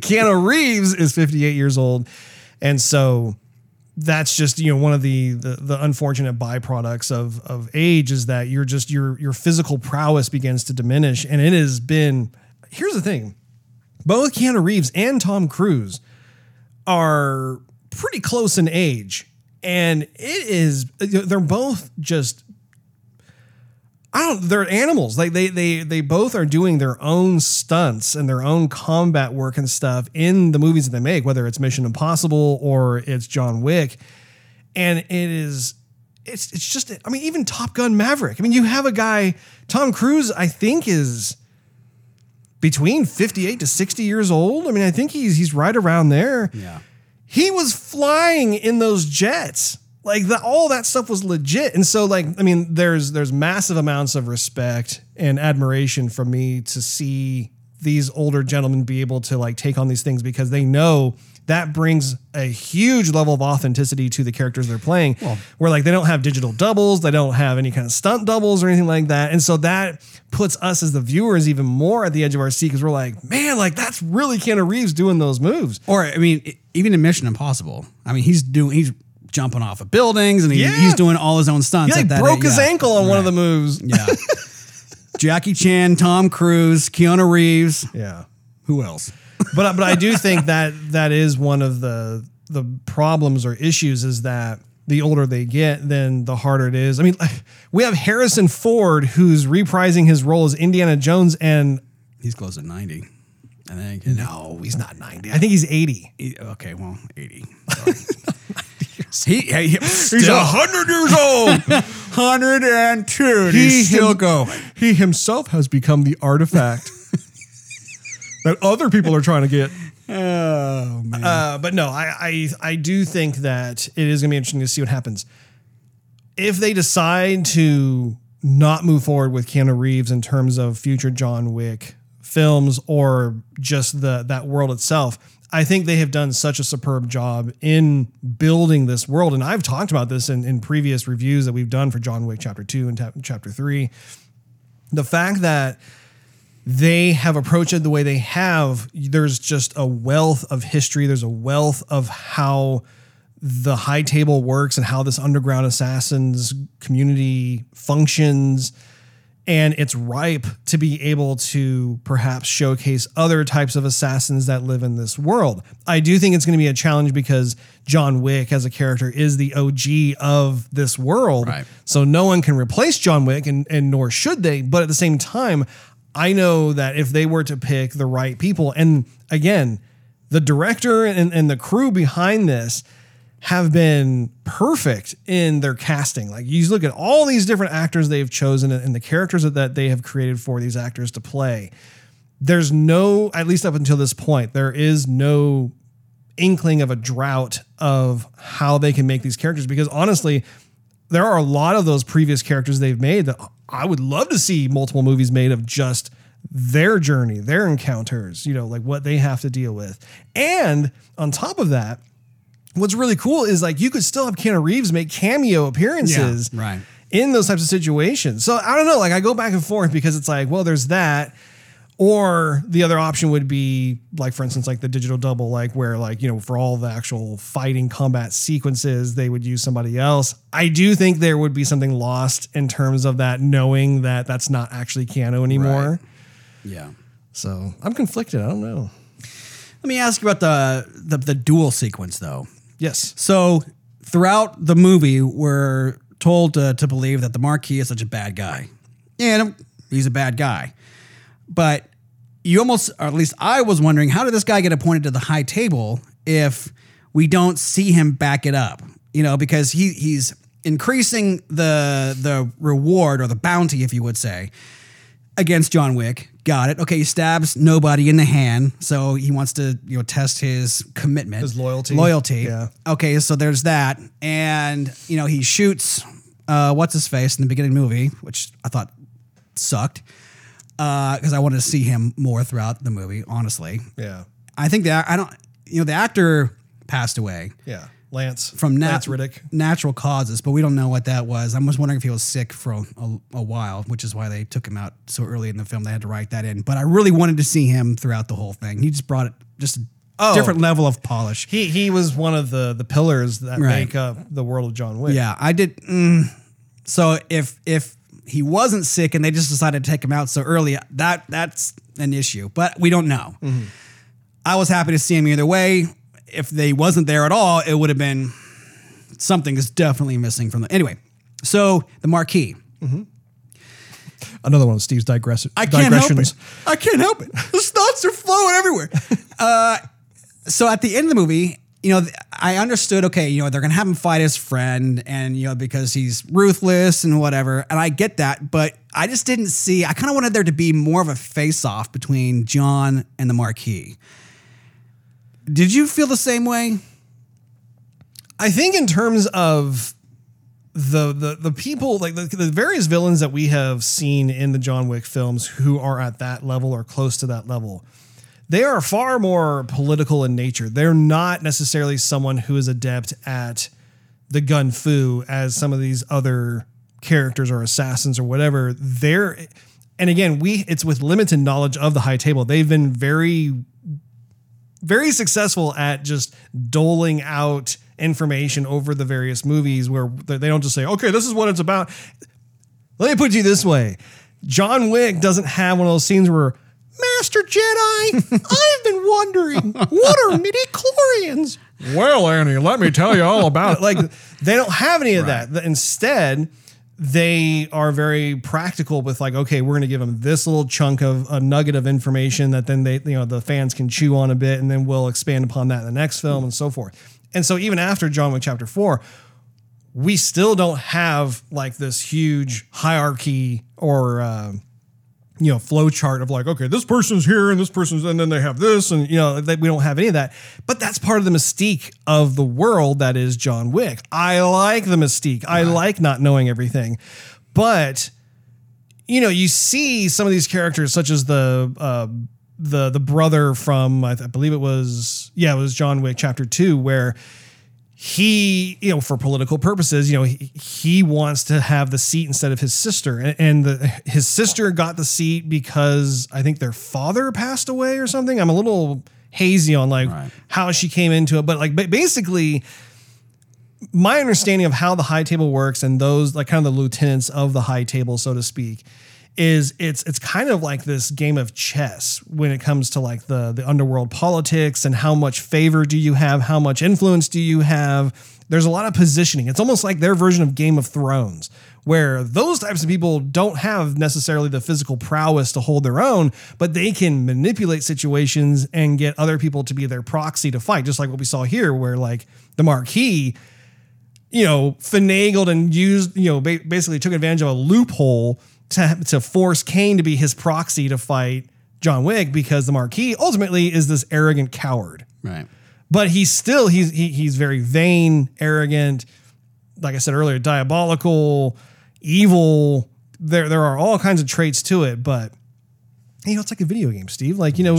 Keanu Reeves is 58 years old. And so that's just you know one of the, the the unfortunate byproducts of of age is that you're just your your physical prowess begins to diminish. And it has been here's the thing. Both Keanu Reeves and Tom Cruise are pretty close in age. And it is they're both just I don't. They're animals. Like they they they both are doing their own stunts and their own combat work and stuff in the movies that they make, whether it's Mission Impossible or it's John Wick, and it is. It's it's just. I mean, even Top Gun Maverick. I mean, you have a guy Tom Cruise. I think is between fifty eight to sixty years old. I mean, I think he's he's right around there. Yeah. He was flying in those jets. Like the, all that stuff was legit. And so like I mean there's there's massive amounts of respect and admiration from me to see these older gentlemen be able to like take on these things because they know that brings a huge level of authenticity to the characters they're playing. where like they don't have digital doubles, they don't have any kind of stunt doubles or anything like that. And so that puts us as the viewers even more at the edge of our seat because we're like, man, like that's really Keanu Reeves doing those moves. Or I mean, even in Mission Impossible, I mean, he's doing he's jumping off of buildings and he, Yeah. he's doing all his own stunts. He like broke age. his Yeah. ankle on one of the moves. Yeah. Jackie Chan, Tom Cruise, Keanu Reeves. Yeah. Who else? But but I do think that that is one of the the problems or issues is that the older they get, then the harder it is. I mean, we have Harrison Ford who's reprising his role as Indiana Jones, and He's close to ninety. I think. no, he's not ninety. I think he's eighty. He- okay, well, eighty. <laughs> He, he, He's a hundred years old. <laughs> hundred and two. He He's still him- going. He himself has become the artifact <laughs> that other people are trying to get. Oh man. Uh, but no, I, I I do think that it is going to be interesting to see what happens if they decide to not move forward with Keanu Reeves in terms of future John Wick films or just the that world itself. I think they have done such a superb job in building this world, and I've talked about this in, in previous reviews that we've done for John Wick Chapter Two and ta- Chapter Three. The fact that they have approached it the way they have, there's just a wealth of history. There's a wealth of how the high table works and how this underground assassins community functions and it's ripe to be able to perhaps showcase other types of assassins that live in this world. I do think it's going to be a challenge because John Wick as a character is the OG of this world. Right. So no one can replace John Wick and, and nor should they. But at the same time, I know that if they were to pick the right people, and again, the director and, and the crew behind this have been perfect in their casting. Like you look at all these different actors they've chosen and the characters that, they have created for these actors to play. There's no, at least up until this point, there is no inkling of a drought of how they can make these characters because honestly, there are a lot of those previous characters they've made that I would love to see multiple movies made of just their journey, their encounters, you know, like what they have to deal with. And on top of that, what's really cool is like you could still have Keanu Reeves make cameo appearances Yeah, right. in those types of situations. So I don't know, like I go back and forth because it's like, well, there's that. Or the other option would be like, for instance, like the digital double, like where like, you know, for all the actual fighting combat sequences, they would use somebody else. I do think there would be something lost in terms of that, knowing that that's not actually Keanu anymore. Yeah. So I'm conflicted. I don't know. Let me ask you about the the, the duel sequence though. Yes. So throughout the movie, we're told to, to believe that the Marquis is such a bad guy, and he's a bad guy. But you almost, or at least I was wondering, how did this guy get appointed to the high table if we don't see him back it up? You know, because he he's increasing the the reward or the bounty, if you would say, against John Wick. Got it. Okay, he stabs nobody in the hand, so he wants to you know test his commitment, His loyalty. loyalty. Yeah. Okay, so there's that, and you know he shoots uh, what's his face in the beginning of the movie, which I thought sucked because I wanted to see him more throughout the movie. Honestly, Yeah. I think that I don't. You know, the actor passed away Yeah. Lance. from nat- Lance Reddick. natural causes, but we don't know what that was. I'm just wondering if he was sick for a, a, a while, which is why they took him out so early in the film. They had to write that in. But I really wanted to see him throughout the whole thing. He just brought it just a Oh. different level of polish. He he was one of the the pillars that Right. make up the world of John Wick. Yeah, I did. Mm, so if if he wasn't sick and they just decided to take him out so early, that that's an issue. But we don't know. I was happy to see him either way. If they wasn't there at all, it would have been something is definitely missing from the anyway. So the Marquis. Another one of Steve's digress- I can't help digressions. it. I can't help it. The thoughts are flowing everywhere. <laughs> Uh, so at the end of the movie, you know, I understood. Okay, you know, they're gonna have him fight his friend, and you know, because he's ruthless and whatever, and I get that. But I just didn't see. I kind of wanted there to be more of a face-off between John and the Marquis. Did you feel the same way? I think in terms of the the the people like the, the various villains that we have seen in the John Wick films who are at that level or close to that level, they are far more political in nature. They're not necessarily someone who is adept at the gun fu as some of these other characters or assassins or whatever. They're and again, we it's with limited knowledge of the high table. They've been very very successful at just doling out information over the various movies where they don't just say, okay, this is what it's about. Let me put you this way John Wick doesn't have one of those scenes where, Master Jedi, <laughs> I've been wondering, what are midi chlorians? Well, Annie, let me tell you all about it. <laughs> Like, they don't have any of that. Instead, they are very practical with like, okay, we're going to give them this little chunk of a nugget of information that then they, you know, the fans can chew on a bit, and then we'll expand upon that in the next film and so forth. And so even after John Wick Chapter Four, we still don't have like this huge hierarchy or uh, you know flow chart of like okay this person's here and this person's and then they have this and you know that we don't have any of that. But that's part of the mystique of the world that is John Wick. I like the mystique. I like not knowing everything. But you know you see some of these characters such as the uh, the the brother from I, th- I believe it was yeah it was John Wick chapter 2 where he, you know, for political purposes, you know, he, he wants to have the seat instead of his sister. And, and the, his sister got the seat because I think their father passed away or something. I'm a little hazy on like how she came into it, but like basically my understanding of how the high table works and those like kind of the lieutenants of the high table, so to speak, is it's it's kind of like this game of chess when it comes to like the the underworld politics and how much favor do you have, how much influence do you have. There's a lot of positioning. It's almost like their version of Game of Thrones, where those types of people don't have necessarily the physical prowess to hold their own, but they can manipulate situations and get other people to be their proxy to fight, just like what we saw here, where like the Marquis you know, finagled and used, you know, ba- basically took advantage of a loophole to, to force Caine to be his proxy to fight John Wick because the Marquis ultimately is this arrogant coward. Right. But he's still he's he, he's very vain, arrogant, like I said earlier, diabolical, evil. There there are all kinds of traits to it, but you know, it's like a video game, Steve. Like, you know,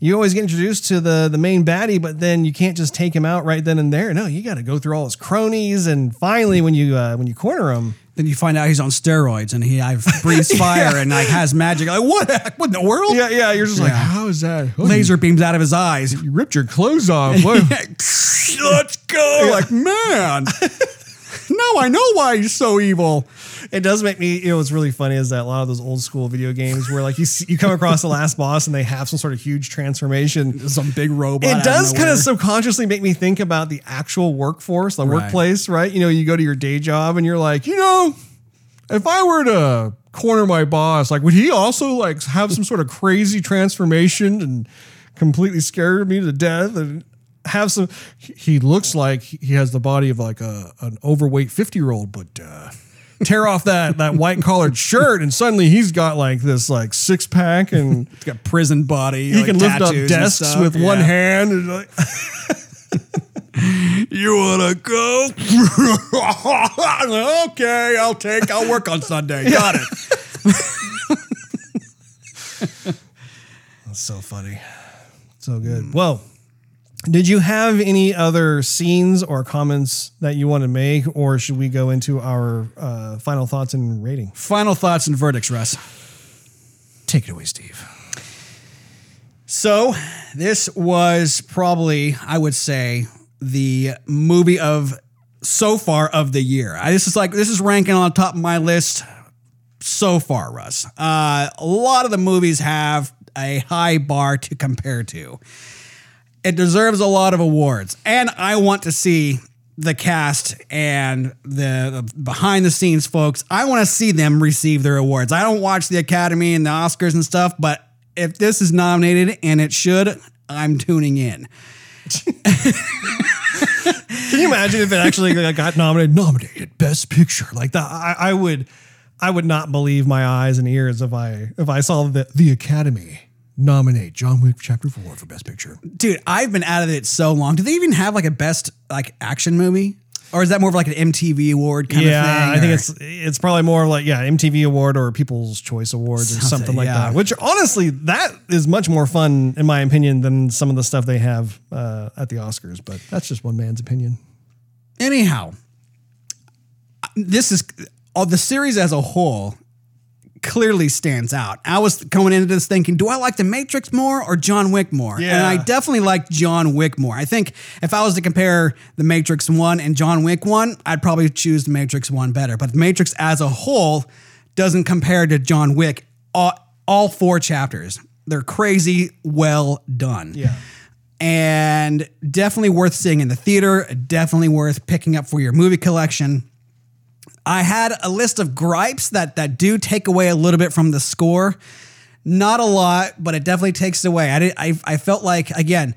you always get introduced to the the main baddie, but then you can't just take him out right then and there. No, you got to go through all his cronies, and finally, when you uh, when you corner him, Then you find out he's on steroids and he I've breathes <laughs> fire and like has magic. Like what? What in the world? yeah, yeah, you're just like, how is that? Laser beams out of his eyes. You, ripped your clothes off. <laughs> What? Let's go. <laughs> Like man. now I know why he's so evil. It does make me. You know, what's really funny is that a lot of those old school video games where like you see, you come across the last boss and they have some sort of huge transformation. Some big robot. It does kind of subconsciously make me think about the actual workforce, the Right. workplace, right? You know, you go to your day job and you're like, you know, if I were to corner my boss, like, would he also like have some sort of crazy transformation and completely scare me to death and have some? he- looks like he has the body of like a an overweight fifty year old, but. uh Tear off that that white collared shirt, and suddenly he's got like this like six pack, and He's got prison body. he like, can lift up desks with one hand. And like, <laughs> You wanna go? <laughs> okay, I'll take. I'll work on Sunday. Got it. <laughs> That's so funny. So good. Well, did you have any other scenes or comments that you want to make, or should we go into our uh, final thoughts and rating? Final thoughts and verdicts, Russ. Take it away, Steve. So, this was probably, I would say, the movie of so far of the year. I, this is like this is ranking on top of my list so far, Russ. Uh, a lot of the movies have a high bar to compare to. It deserves a lot of awards, and I want to see the cast and the, behind the scenes folks. I want to see them receive their awards. I don't watch the Academy and the Oscars and stuff, but if this is nominated and it should, I'm tuning in. Can you imagine if it actually got nominated, nominated Best Picture like that? I, I would, I would not believe my eyes and ears if I if I saw the the Academy nominate John Wick Chapter Four for Best Picture. Dude, I've been out of it so long. Do they even have like a best like action movie? Or is that more of like an MTV award kind yeah, of thing? Yeah, I think it's it's probably more like yeah MTV award or People's Choice Awards or Something, something like yeah. that. Which honestly, that is much more fun in my opinion than some of the stuff they have uh, at the Oscars. But that's just one man's opinion. anyhow. This is all the series as a whole clearly stands out. I was going into this thinking, do I like The Matrix more or John Wick more? And I definitely like John Wick more. I think if I was to compare The Matrix 1 and John Wick 1, I'd probably choose The Matrix 1 better. But The Matrix as a whole doesn't compare to John Wick. All, all four chapters, they're crazy well done Yeah. and definitely worth seeing in the theater, definitely worth picking up for your movie collection. I had a list of gripes that that do take away a little bit from the score. Not a lot, but it definitely takes it away. I did, I I felt like again,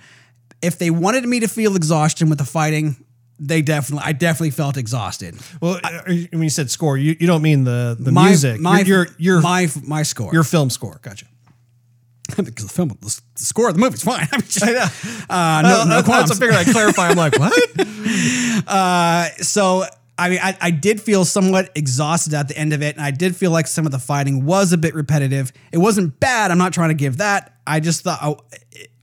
if they wanted me to feel exhaustion with the fighting, they definitely I definitely felt exhausted. Well, uh, when you said score, you, you don't mean the the My- music. my your your your, my my score. your film score. Gotcha. <laughs> because the film, the, score of the movie's fine. <laughs> I mean, just, I know. uh, no, Uh, no that's qualms. I figured I'd clarify. I'm like, <laughs> what? so I mean, I, I did feel somewhat exhausted at the end of it, and I did feel like some of the fighting was a bit repetitive. It wasn't bad. I'm not trying to give that. I just thought I,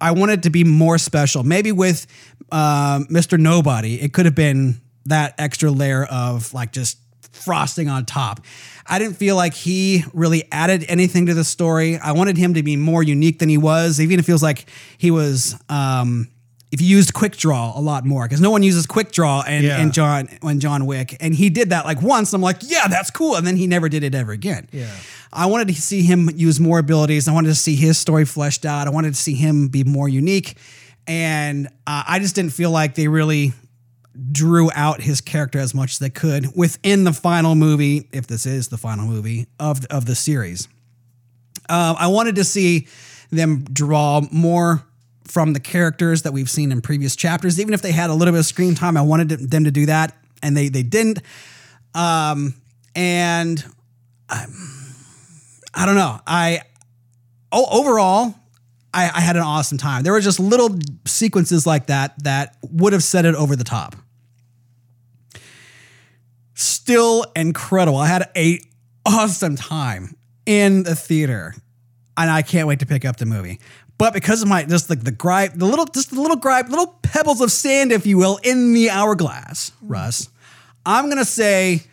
I wanted to be more special. Maybe with um, Mr. Nobody, it could have been that extra layer of like just frosting on top. I didn't feel like he really added anything to the story. I wanted him to be more unique than he was, even if it feels like he was. Um, if you used quick draw a lot more because no one uses quick draw and, Yeah. and John when John Wick and he did that like once. I'm like, yeah, that's cool, and then he never did it ever again. Yeah. I wanted to see him use more abilities. I wanted to see his story fleshed out. I wanted to see him be more unique, and uh, I just didn't feel like they really drew out his character as much as they could within the final movie, if this is the final movie of of the series. Um, I wanted to see them draw more from the characters that we've seen in previous chapters, even if they had a little bit of screen time. I wanted them to do that, and they they didn't. Um, and I, I don't know. I o- overall, I, I had an awesome time. There were just little sequences like that that would have set it over the top. Still incredible. I had a awesome time in the theater, and I can't wait to pick up the movie. But because of my just like the gripe, the little just the little gripe, little pebbles of sand, if you will, in the hourglass, Russ, I'm gonna say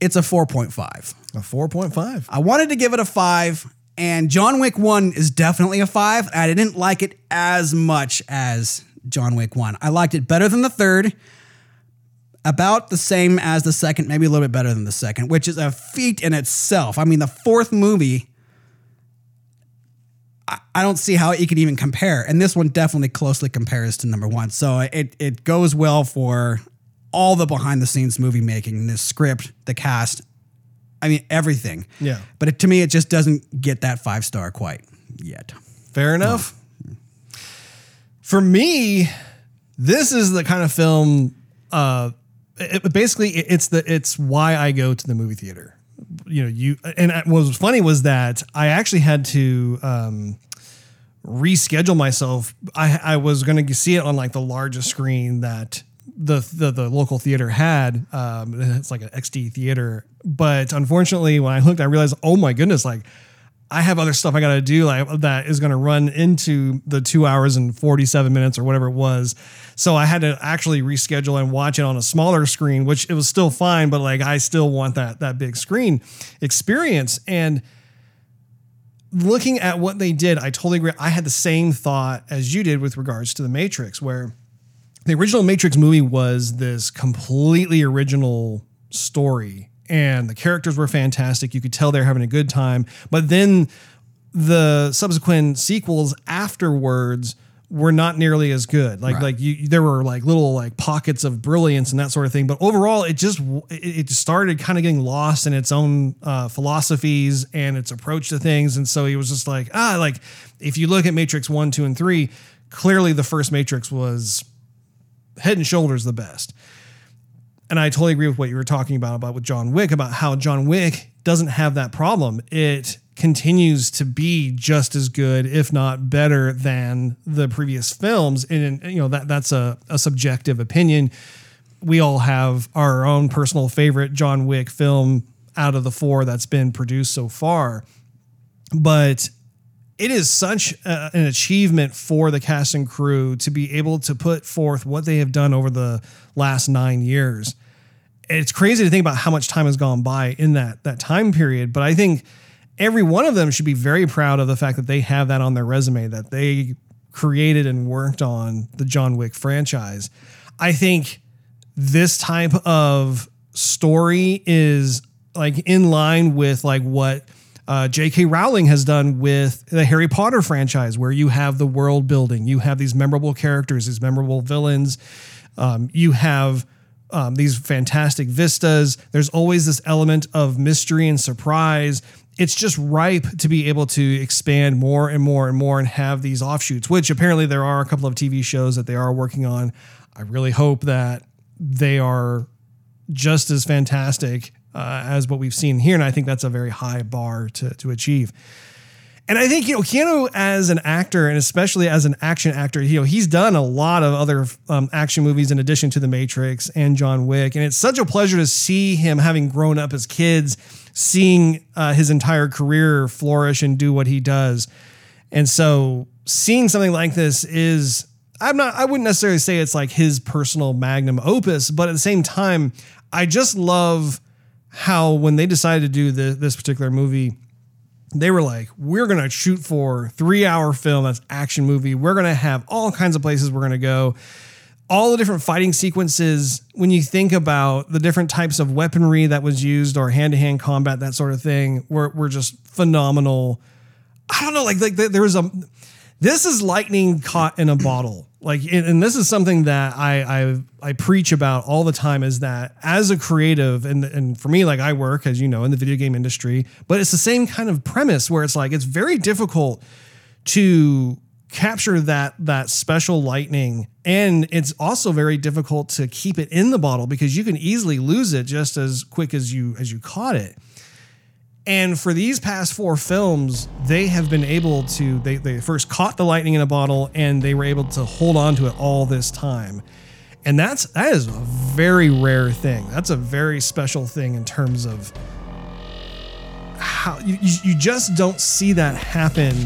it's a 4.5. A 4.5. I wanted to give it a five, and John Wick 1 is definitely a five. I didn't like it as much as John Wick 1. I liked it better than the third, about the same as the second, maybe a little bit better than the second, which is a feat in itself. I mean, the fourth movie, I, don't see how it could even compare. And this one definitely closely compares to number one. So it, it goes well for all the behind the scenes movie making, the script, the cast, I mean, everything. Yeah. But it, to me, it just doesn't get that five star quite yet. Fair enough. For me, this is the kind of film. Uh, it, basically, it's the it's why I go to the movie theater. You know, you and what was funny was that I actually had to um, reschedule myself. I I was going to see it on like the largest screen that the the, the local theater had. Um, it's like an XD theater, but unfortunately, when I looked, I realized, oh my goodness, like. I have other stuff I got to do like that is going to run into the two hours and 47 minutes or whatever it was. So I had to actually reschedule and watch it on a smaller screen, which it was still fine, but like I still want that, that big screen experience. And looking at what they did, I totally agree. I had the same thought as you did with regards to the Matrix, where the original Matrix movie was this completely original story, and the characters were fantastic. You could tell they're having a good time. But then the subsequent sequels afterwards were not nearly as good. Like like you, there were like little like pockets of brilliance and that sort of thing. But overall, it just it, it started kind of getting lost in its own uh, philosophies and its approach to things. And so he was just like ah like if you look at Matrix one, two, and three, clearly the first Matrix was head and shoulders the best. And I totally agree with what you were talking about about with John Wick about how John Wick doesn't have that problem. It continues to be just as good, if not better, than the previous films. And you know that that's a, a subjective opinion. We all have our own personal favorite John Wick film out of the four that's been produced so far. But it is such a, an achievement for the cast and crew to be able to put forth what they have done over the last nine years. It's crazy to think about how much time has gone by in that that time period, but I think every one of them should be very proud of the fact that they have that on their resume that they created and worked on the John Wick franchise. I think this type of story is like in line with like what uh, J.K. Rowling has done with the Harry Potter franchise, where you have the world building, you have these memorable characters, these memorable villains, um, you have um, these fantastic vistas. There's always this element of mystery and surprise. It's just ripe to be able to expand more and more and more and have these offshoots, which apparently there are a couple of TV shows that they are working on. I really hope that they are just as fantastic uh, as what we've seen here. And I think that's a very high bar to, to achieve. And I think, you know, Keanu as an actor and especially as an action actor, you know, he's done a lot of other um, action movies in addition to The Matrix and John Wick. And it's such a pleasure to see him having grown up as kids, seeing uh, his entire career flourish and do what he does. And so seeing something like this is, I'm not, I wouldn't necessarily say it's like his personal magnum opus, but at the same time, I just love how when they decided to do the, this particular movie, they were like, we're gonna shoot for three hour film that's action movie. We're gonna have all kinds of places we're gonna go. All the different fighting sequences, when you think about the different types of weaponry that was used or hand to hand combat, that sort of thing, were, were just phenomenal. I don't know, like like there was a this is lightning caught in a bottle. Like, and, this is something that I, I I preach about all the time. Is that as a creative, and and for me, like I work, as you know, in the video game industry, but it's the same kind of premise where it's like it's very difficult to capture that that special lightning and it's also very difficult to keep it in the bottle because you can easily lose it just as quick as you as you caught it and for these past four films, they have been able to, they, they first caught the lightning in a bottle and they were able to hold on to it all this time. And that's, that is a very rare thing. That's a very special thing in terms of how you, you just don't see that happen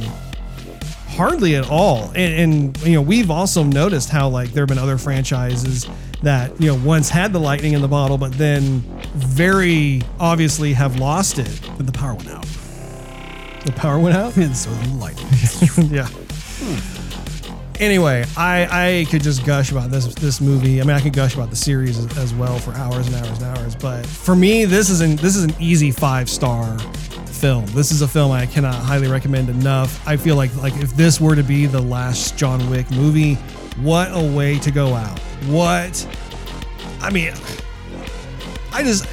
hardly at all. And, and you know, we've also noticed how like there have been other franchises that you know once had the lightning in the bottle, but then very obviously have lost it. But the power went out. The power went out. <laughs> And so the lightning. <laughs> yeah. Anyway, I, I could just gush about this this movie. I mean, I could gush about the series as, as well for hours and hours and hours. But for me, this is an this is an easy five star film. This is a film I cannot highly recommend enough. I feel like like if this were to be the last John Wick movie, what a way to go out. What I mean, I just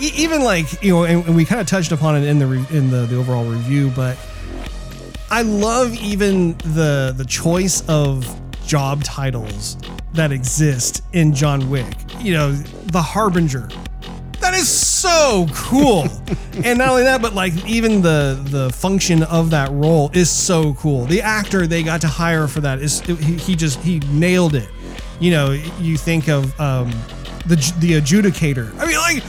even like you know, and, and we kind of touched upon it in the re, in the the overall review, but I love even the the choice of job titles that exist in John Wick. You know, the Harbinger. So cool. and not only that, but like even the the function of that role is so cool. The actor they got to hire for that is he, he just he nailed it. You know, you think of um, the the adjudicator. I mean, like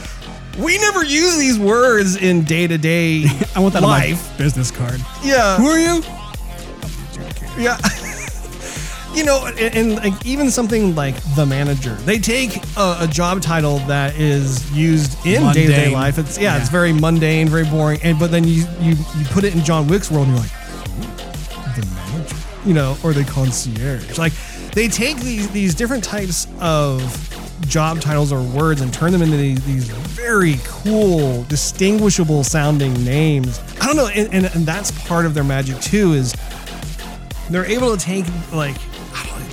we never use these words in day to day. I want that on my life. business card. Yeah. Who are you? Yeah. <laughs> you know, and, and like even something like the manager, they take a, a job title that is used in day to day life. It's yeah, Yeah. it's very mundane, very boring, and but then you you you put it in John Wick's world, and you're like, the manager, you know, or the concierge. Like they take these these different types of job titles or words and turn them into these, these very cool, distinguishable sounding names. I don't know, and, and, and that's part of their magic too. Is they're able to take like I don't know,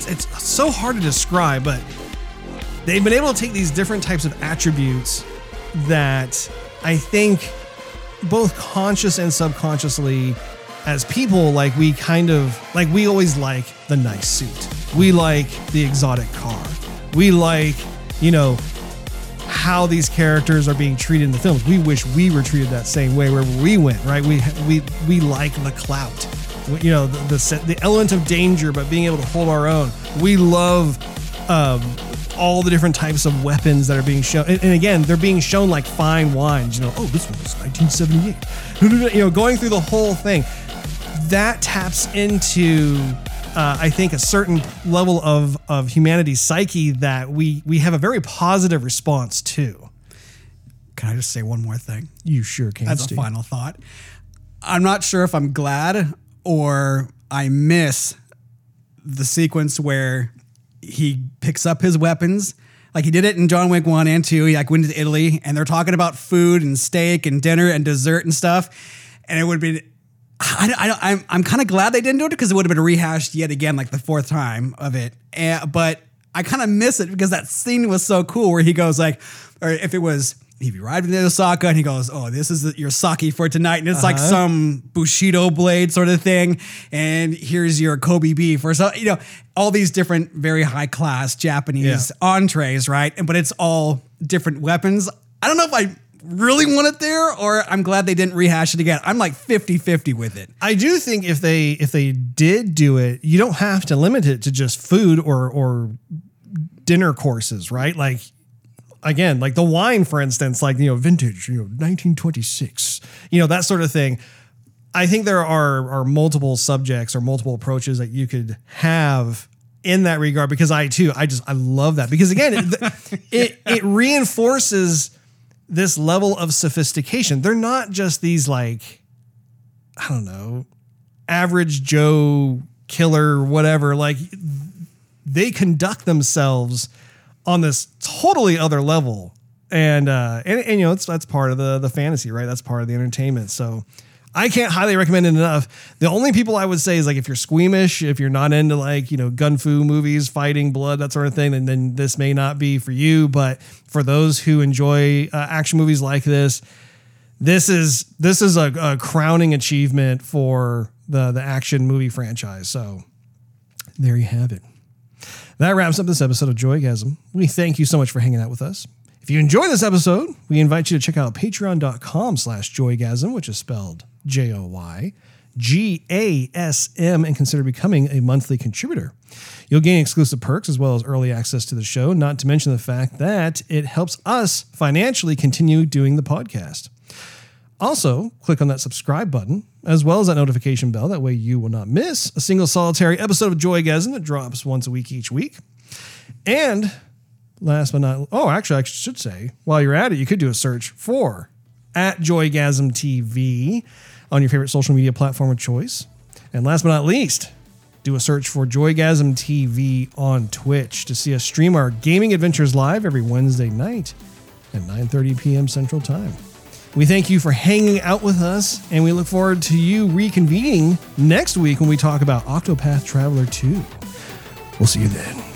it's, so hard to describe, but they've been able to take these different types of attributes that I think both conscious and subconsciously as people like we kind of like we always like the nice suit. We like the exotic car. We like you know how these characters are being treated in the films. We wish we were treated that same way wherever we went right? We we we like the clout you know the the, the element of danger but being able to hold our own we love um all the different types of weapons that are being shown and, and again they're being shown like fine wines you know oh this one was 1978 <laughs> you know going through the whole thing that taps into uh, I think a certain level of of humanity's psyche that we we have a very positive response to. Can I just say one more thing? You sure can. As a final thought. I'm not sure if I'm glad or I miss the sequence where he picks up his weapons. Like he did it in John Wick 1 and 2. He like went to Italy and they're talking about food and steak and dinner and dessert and stuff. And it would be I, I, I'm, I'm kind of glad they didn't do it because it would have been rehashed yet again, like the fourth time of it. And, but I kind of miss it because that scene was so cool where he goes like, or if it was, if you arrived in Osaka and he goes, oh, this is your sake for tonight. And it's like Uh-huh. some Bushido blade sort of thing. And here's your Kobe beef or so, you know, all these different very high class Japanese entrees, right? And, but it's all different weapons. I don't know if I really want it there or I'm glad they didn't rehash it again. I'm like 50 50 with it. I do think if they if they did do it, you don't have to limit it to just food or or dinner courses, right? Like again, like the wine, for instance, like you know, vintage, you know, 1926, you know, that sort of thing. I think there are are multiple subjects or multiple approaches that you could have in that regard because I too, I just I love that because again, it <laughs> it, it reinforces this level of sophistication. They're not just these like I don't know, average Joe killer, whatever. Like they conduct themselves on this totally other level. And, uh, and, and you know, that's part of the, the fantasy, right? That's part of the entertainment. So I can't highly recommend it enough. The only people I would say is like, if you're squeamish, if you're not into like, you know, gun fu movies, fighting blood, that sort of thing, then, then this may not be for you. But for those who enjoy uh, action movies like this, this is, this is a, a crowning achievement for the, the action movie franchise. So there you have it. That wraps up this episode of Joygasm. We thank you so much for hanging out with us. If you enjoyed this episode, we invite you to check out patreon.com slash joygasm, which is spelled J-O-Y, G-A-S-M, and consider becoming a monthly contributor. You'll gain exclusive perks as well as early access to the show, not to mention the fact that it helps us financially continue doing the podcast. Also, click on that subscribe button as well as that notification bell. That way, you will not miss a single solitary episode of Joygasm that drops once a week each week. And last but not oh, actually, I should say, while you're at it, you could do a search for at Joygasm TV on your favorite social media platform of choice. And last but not least, do a search for Joygasm TV on Twitch to see us stream our gaming adventures live every Wednesday night at 9:30 p.m. Central Time. We thank you for hanging out with us, and we look forward to you reconvening next week when we talk about Octopath Traveler 2. We'll see you then.